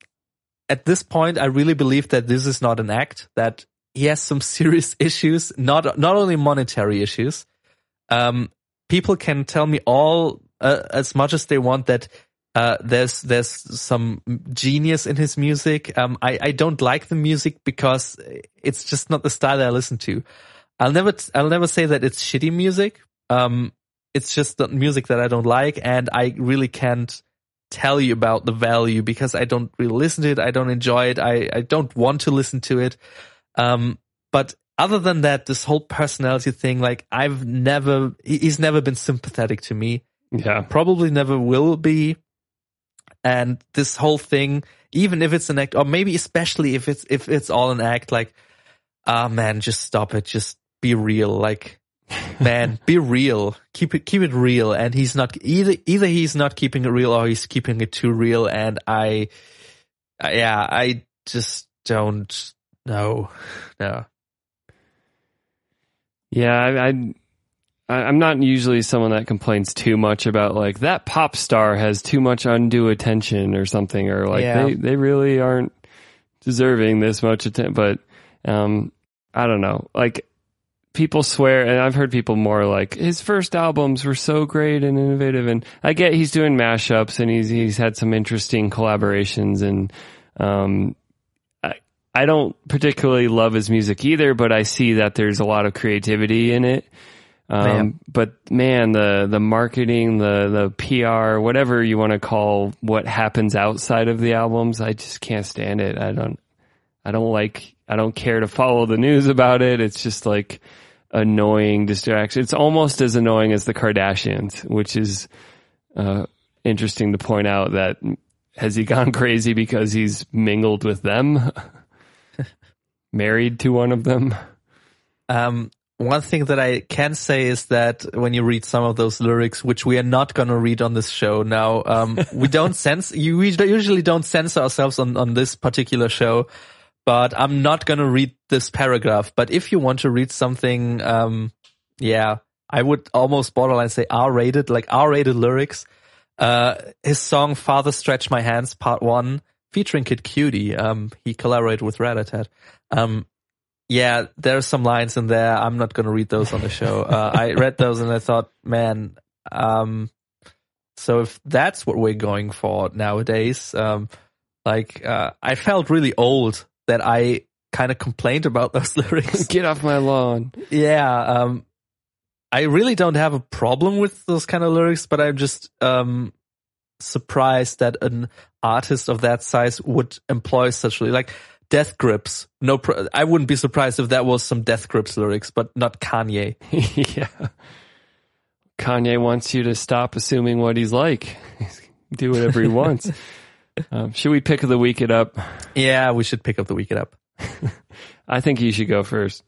at this point, I really believe that this is not an act. That he has some serious issues, not not only monetary issues. Um, people can tell me all uh, as much as they want that uh, there's there's some genius in his music. Um, I I don't like the music because it's just not the style I listen to. I'll never I'll never say that it's shitty music. Um, it's just the music that I don't like, and I really can't tell you about the value because I don't really listen to it. I don't enjoy it. I I don't want to listen to it. Um, but other than that, this whole personality thing, like I've never, he's never been sympathetic to me. Yeah. Probably never will be. And this whole thing, even if it's an act, or maybe especially if it's, if it's all an act, like, ah, oh, man, just stop it. Just be real. Like, man, be real. Keep it, keep it real. And he's not either, either he's not keeping it real or he's keeping it too real. And I, yeah, I just don't no, no. Yeah, I, I, I'm not usually someone that complains too much about like that pop star has too much undue attention or something, or like yeah. they they really aren't deserving this much attention. But um, I don't know, like people swear, and I've heard people more like his first albums were so great and innovative, and I get he's doing mashups and he's he's had some interesting collaborations and um, I don't particularly love his music either, but I see that there's a lot of creativity in it. Um, but man, the, the marketing, the, the PR, whatever you want to call what happens outside of the albums, I just can't stand it. I don't, I don't like, I don't care to follow the news about it. It's just like annoying distraction. It's almost as annoying as the Kardashians, which is, uh, interesting to point out that has he gone crazy because he's mingled with them? married to one of them? Um, one thing that I can say is that when you read some of those lyrics, which we are not going to read on this show now, um, we don't sense, you we usually don't censor ourselves on, on this particular show, but I'm not going to read this paragraph. But if you want to read something, um, yeah, I would almost borderline say R rated, like R rated lyrics. Uh, his song Father Stretch My Hands, part one, featuring Kid Cudi. Um, he collaborated with Ratatat. Um, yeah, there's some lines in there. I'm not going to read those on the show. Uh, I read those and I thought, man, um, so if that's what we're going for nowadays, um, like, uh, I felt really old that I kind of complained about those lyrics. Get off my lawn. Yeah. Um, I really don't have a problem with those kind of lyrics, but I'm just, um, surprised that an artist of that size would employ such like Death Grips. No, pr- I wouldn't be surprised if that was some Death Grips lyrics, but not Kanye. yeah. Kanye wants you to stop assuming what he's like. Do whatever he wants. um, should we pick the week it up? Yeah, we should pick up the week it up. I think you should go first.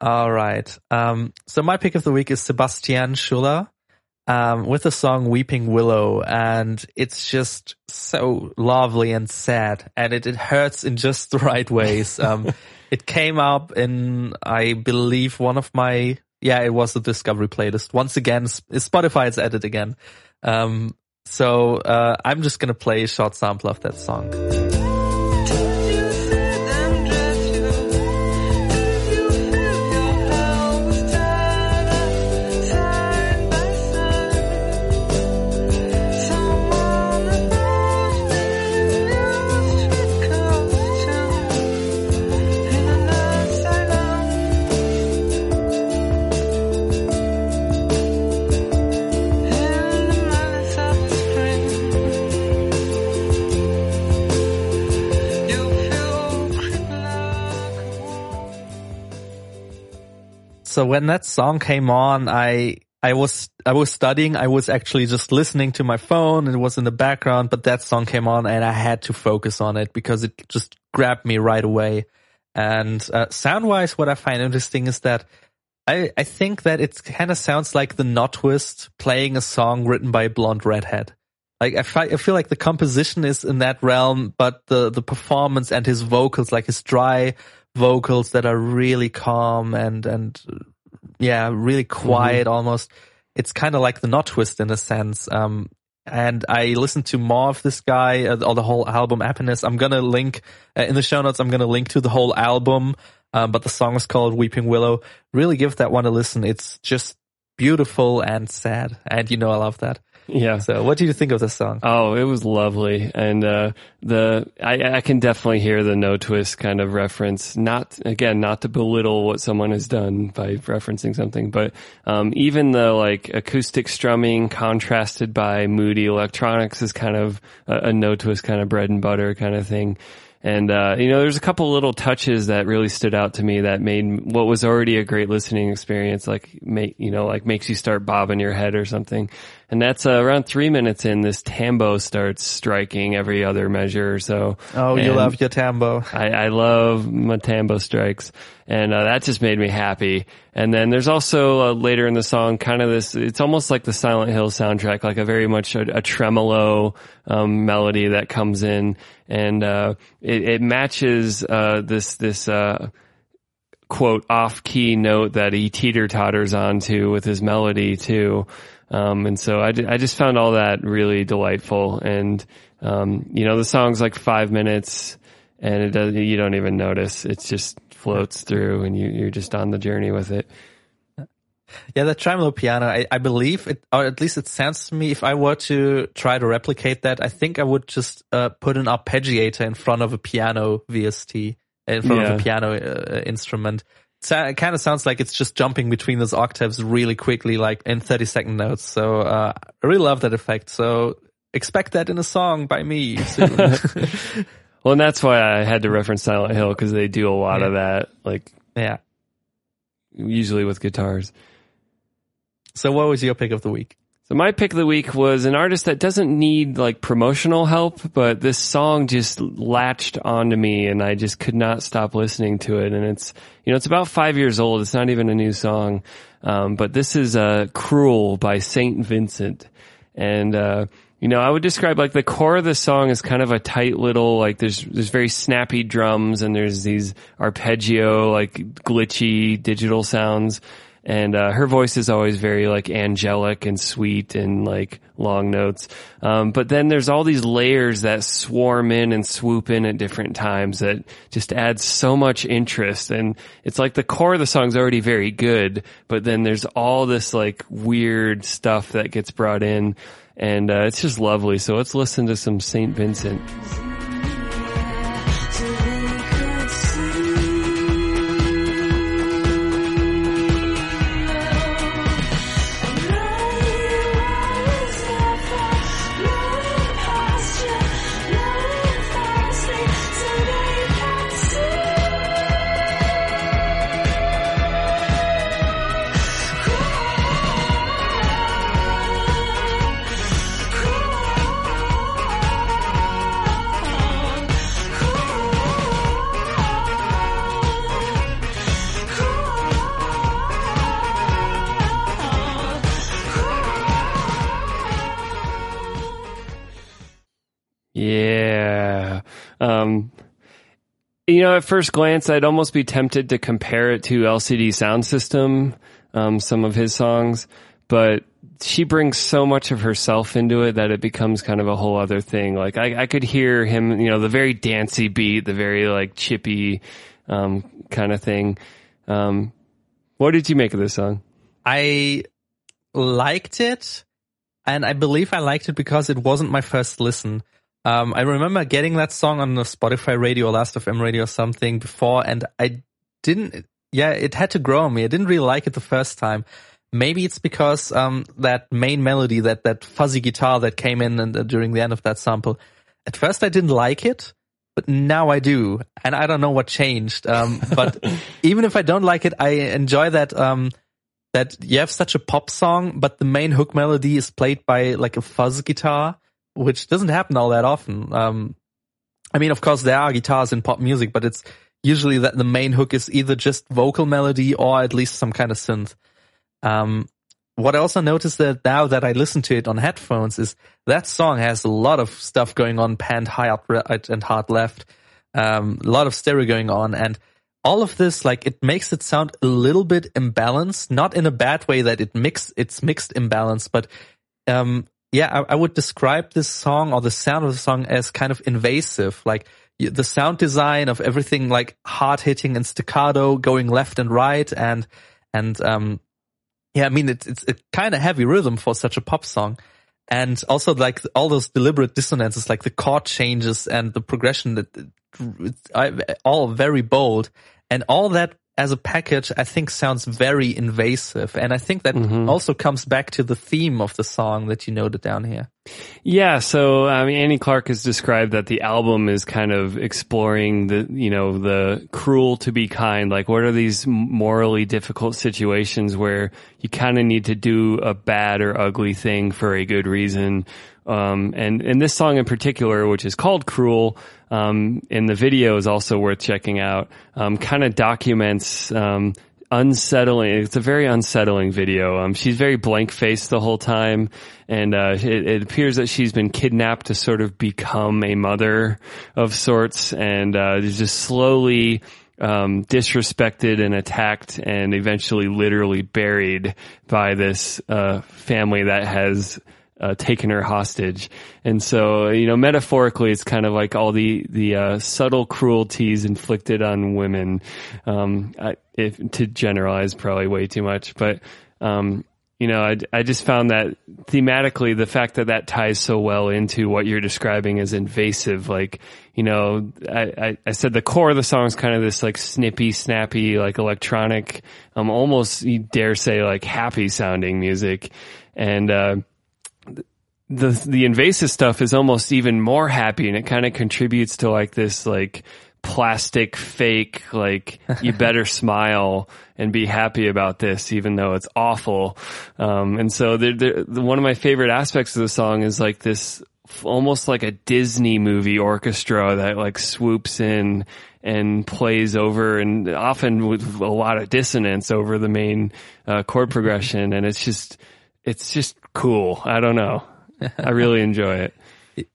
All right. Um, so my pick of the week is Sebastian Schuller um, with the song Weeping Willow. And it's just so lovely and sad. And it, it hurts in just the right ways. Um, it came up in, I believe, one of my, yeah, it was the Discovery playlist. Once again, Spotify has added again. Um, so, uh, I'm just going to play a short sample of that song. So when that song came on, I I was I was studying. I was actually just listening to my phone. It was in the background, but that song came on, and I had to focus on it because it just grabbed me right away. And uh, sound wise, what I find interesting is that I I think that it kind of sounds like the Notwist playing a song written by a blonde redhead. Like I, fi- I feel like the composition is in that realm, but the the performance and his vocals, like his dry vocals that are really calm and and yeah, really quiet mm-hmm. almost. It's kind of like the Notwist in a sense. Um, and I listened to more of this guy uh, or the whole album Happiness. I'm gonna link uh, in the show notes. I'm gonna link to the whole album. Um, but the song is called Weeping Willow. Really give that one a listen. It's just beautiful and sad. And you know, I love that. Yeah. So what do you think of the song? Oh, it was lovely. And, uh, the, I, I can definitely hear the Notwist kind of reference. Not, again, not to belittle what someone has done by referencing something, but, um, even the like acoustic strumming contrasted by moody electronics is kind of a, a Notwist kind of bread and butter kind of thing. And, uh, you know, there's a couple little touches that really stood out to me that made what was already a great listening experience, like, make, you know, like makes you start bobbing your head or something. And that's uh, around three minutes in, this tambo starts striking every other measure or so. Oh, you love your tambo. I, I love my tambo strikes. And uh, that just made me happy. And then there's also uh, later in the song kind of this, it's almost like the Silent Hill soundtrack, like a very much a, a tremolo um, melody that comes in. And uh, it, it, matches uh, this, this, uh, quote off key note that he teeter totters onto with his melody too. Um, and so I, I just found all that really delightful. And, um, you know, the song's like five minutes and it does, you don't even notice. It just floats through and you, you're just on the journey with it. Yeah, the tremolo piano, I, I believe it, or at least it sounds to me, if I were to try to replicate that, I think I would just uh, put an arpeggiator in front of a piano VST, in front yeah. of a piano uh, instrument it kind of sounds like it's just jumping between those octaves really quickly, like in 30 second notes. So, uh, I really love that effect. So expect that in a song by me soon. well, and that's why I had to reference Silent Hill because they do a lot yeah. of that, like, yeah, usually with guitars. So what was your pick of the week? So my pick of the week was an artist that doesn't need like promotional help, but this song just latched onto me and I just could not stop listening to it. And it's, you know, it's about five years old. It's not even a new song. Um, but this is, uh, Cruel by St. Vincent. And, uh, you know, I would describe like the core of the song is kind of a tight little, like there's, there's very snappy drums and there's these arpeggio, like glitchy digital sounds and uh, her voice is always very like angelic and sweet and like long notes. Um, but then there's all these layers that swarm in and swoop in at different times that just adds so much interest. And it's like the core of the song's already very good, but then there's all this like weird stuff that gets brought in, and uh, it's just lovely. So let's listen to some Saint Vincent. Um, you know, at first glance, I'd almost be tempted to compare it to LCD Soundsystem, um, some of his songs, but she brings so much of herself into it that it becomes kind of a whole other thing. Like I, I could hear him, you know, the very dancey beat, the very like chippy, um, kind of thing. Um, what did you make of this song? I liked it, and I believe I liked it because it wasn't my first listen. Um, I remember getting that song on the Spotify radio, Last.fm radio or something before, and I didn't, yeah, it had to grow on me. I didn't really like it the first time. Maybe it's because, um, that main melody, that, that fuzzy guitar that came in and, uh, during the end of that sample. At first I didn't like it, but now I do. And I don't know what changed. Um, but even if I don't like it, I enjoy that, um, that you have such a pop song, but the main hook melody is played by like a fuzz guitar which doesn't happen all that often. Um, I mean, of course, there are guitars in pop music, but it's usually that the main hook is either just vocal melody or at least some kind of synth. Um, what I also noticed that now that I listen to it on headphones is that song has a lot of stuff going on, panned high up right and hard left, um, a lot of stereo going on, and all of this, like, it makes it sound a little bit imbalanced, not in a bad way that it mix, it's mixed imbalance, but, um, yeah, I, I, would describe this song or the sound of the song as kind of invasive. Like the sound design of everything like hard hitting and staccato going left and right and, and, um, yeah, I mean, it's, it's a kind of heavy rhythm for such a pop song. And also like all those deliberate dissonances, like the chord changes and the progression that it's all very bold and all that as a package, I think sounds very invasive. And I think that mm-hmm. also comes back to the theme of the song that you noted down here. Yeah. So, I mean, Annie Clark has described that the album is kind of exploring the, you know, the cruel to be kind. Like, what are these morally difficult situations where you kind of need to do a bad or ugly thing for a good reason? Um, and, and this song in particular, which is called Cruel, um, and the video is also worth checking out, um, kind of documents, um, unsettling. It's a very unsettling video. Um, she's very blank faced the whole time, and uh, it, it, appears that she's been kidnapped to sort of become a mother of sorts, and uh, is just slowly um, disrespected and attacked, and eventually literally buried by this uh, family that has uh, taken her hostage. And so, you know, metaphorically, it's kind of like all the, the, uh, subtle cruelties inflicted on women. Um, I, if, to generalize probably way too much, but, um, you know, I, I just found that thematically, the fact that that ties so well into what you're describing as invasive, like, you know, I, I, I said the core of the song is kind of this like snippy, snappy, like electronic, um, almost you dare say like happy sounding music. And, uh, the the invasive stuff is almost even more happy and it kind of contributes to like this like plastic fake like you better smile and be happy about this even though it's awful. Um, and so they're, they're, one of my favorite aspects of the song is like this almost like a disney movie orchestra that like swoops in and plays over and often with a lot of dissonance over the main uh, chord progression. And it's just it's just cool i don't know I really enjoy it.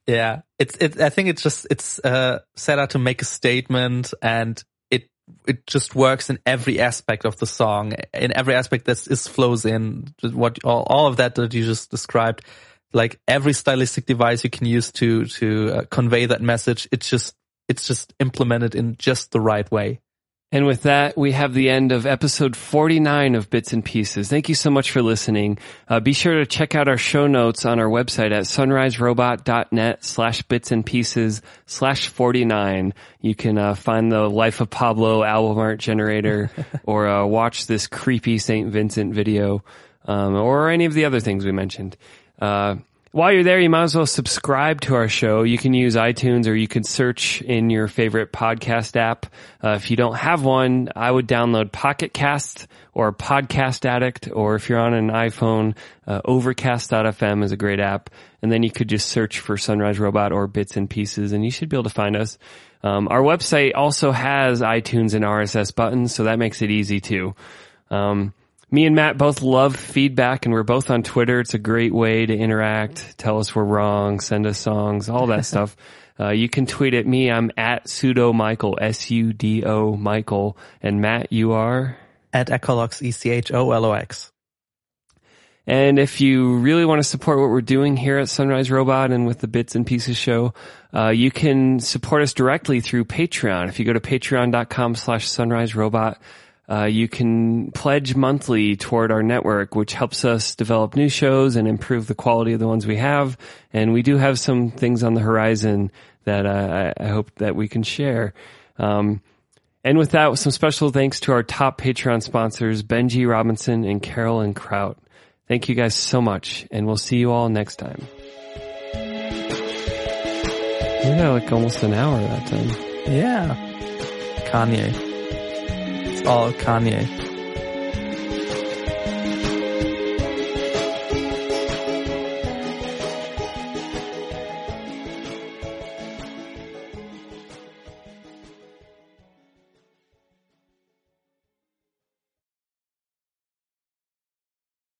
Yeah, it's it. I think it's just it's uh, set out to make a statement, and it it just works in every aspect of the song, in every aspect that is flows in. What all, all of that that you just described, like every stylistic device you can use to to uh, convey that message, it's just it's just implemented in just the right way. And with that, we have the end of episode 49 of Bits and Pieces. Thank you so much for listening. Uh, be sure to check out our show notes on our website at sunriserobot.net slash bits and pieces slash 49. You can uh, find the Life of Pablo album art generator or uh, watch this creepy St. Vincent video um, or any of the other things we mentioned. While you're there, you might as well subscribe to our show. You can use iTunes or you can search in your favorite podcast app. Uh, if you don't have one, I would download Pocket Cast or Podcast Addict, or if you're on an iPhone, uh, Overcast.fm is a great app. And then you could just search for Sunrise Robot or Bits and Pieces and you should be able to find us. Um, our website also has iTunes and RSS buttons, so that makes it easy too. Um, me and Matt both love feedback and we're both on Twitter. It's a great way to interact, tell us we're wrong, send us songs, all that stuff. Uh, you can tweet at me. I'm at sudo Michael, S-U-D-O Michael. And Matt, you are? At Echolox, E-C-H-O-L-O-X. And if you really want to support what we're doing here at Sunrise Robot and with the Bits and Pieces show, uh, you can support us directly through Patreon. If you go to patreon.com slash sunrise robot, uh, you can pledge monthly toward our network, which helps us develop new shows and improve the quality of the ones we have. And we do have some things on the horizon that uh, I, hope that we can share. Um, and with that, some special thanks to our top Patreon sponsors, Benji Robinson and Carolyn Kraut. Thank you guys so much, and we'll see you all next time. We got like almost an hour that time. Yeah. Kanye all Kanye.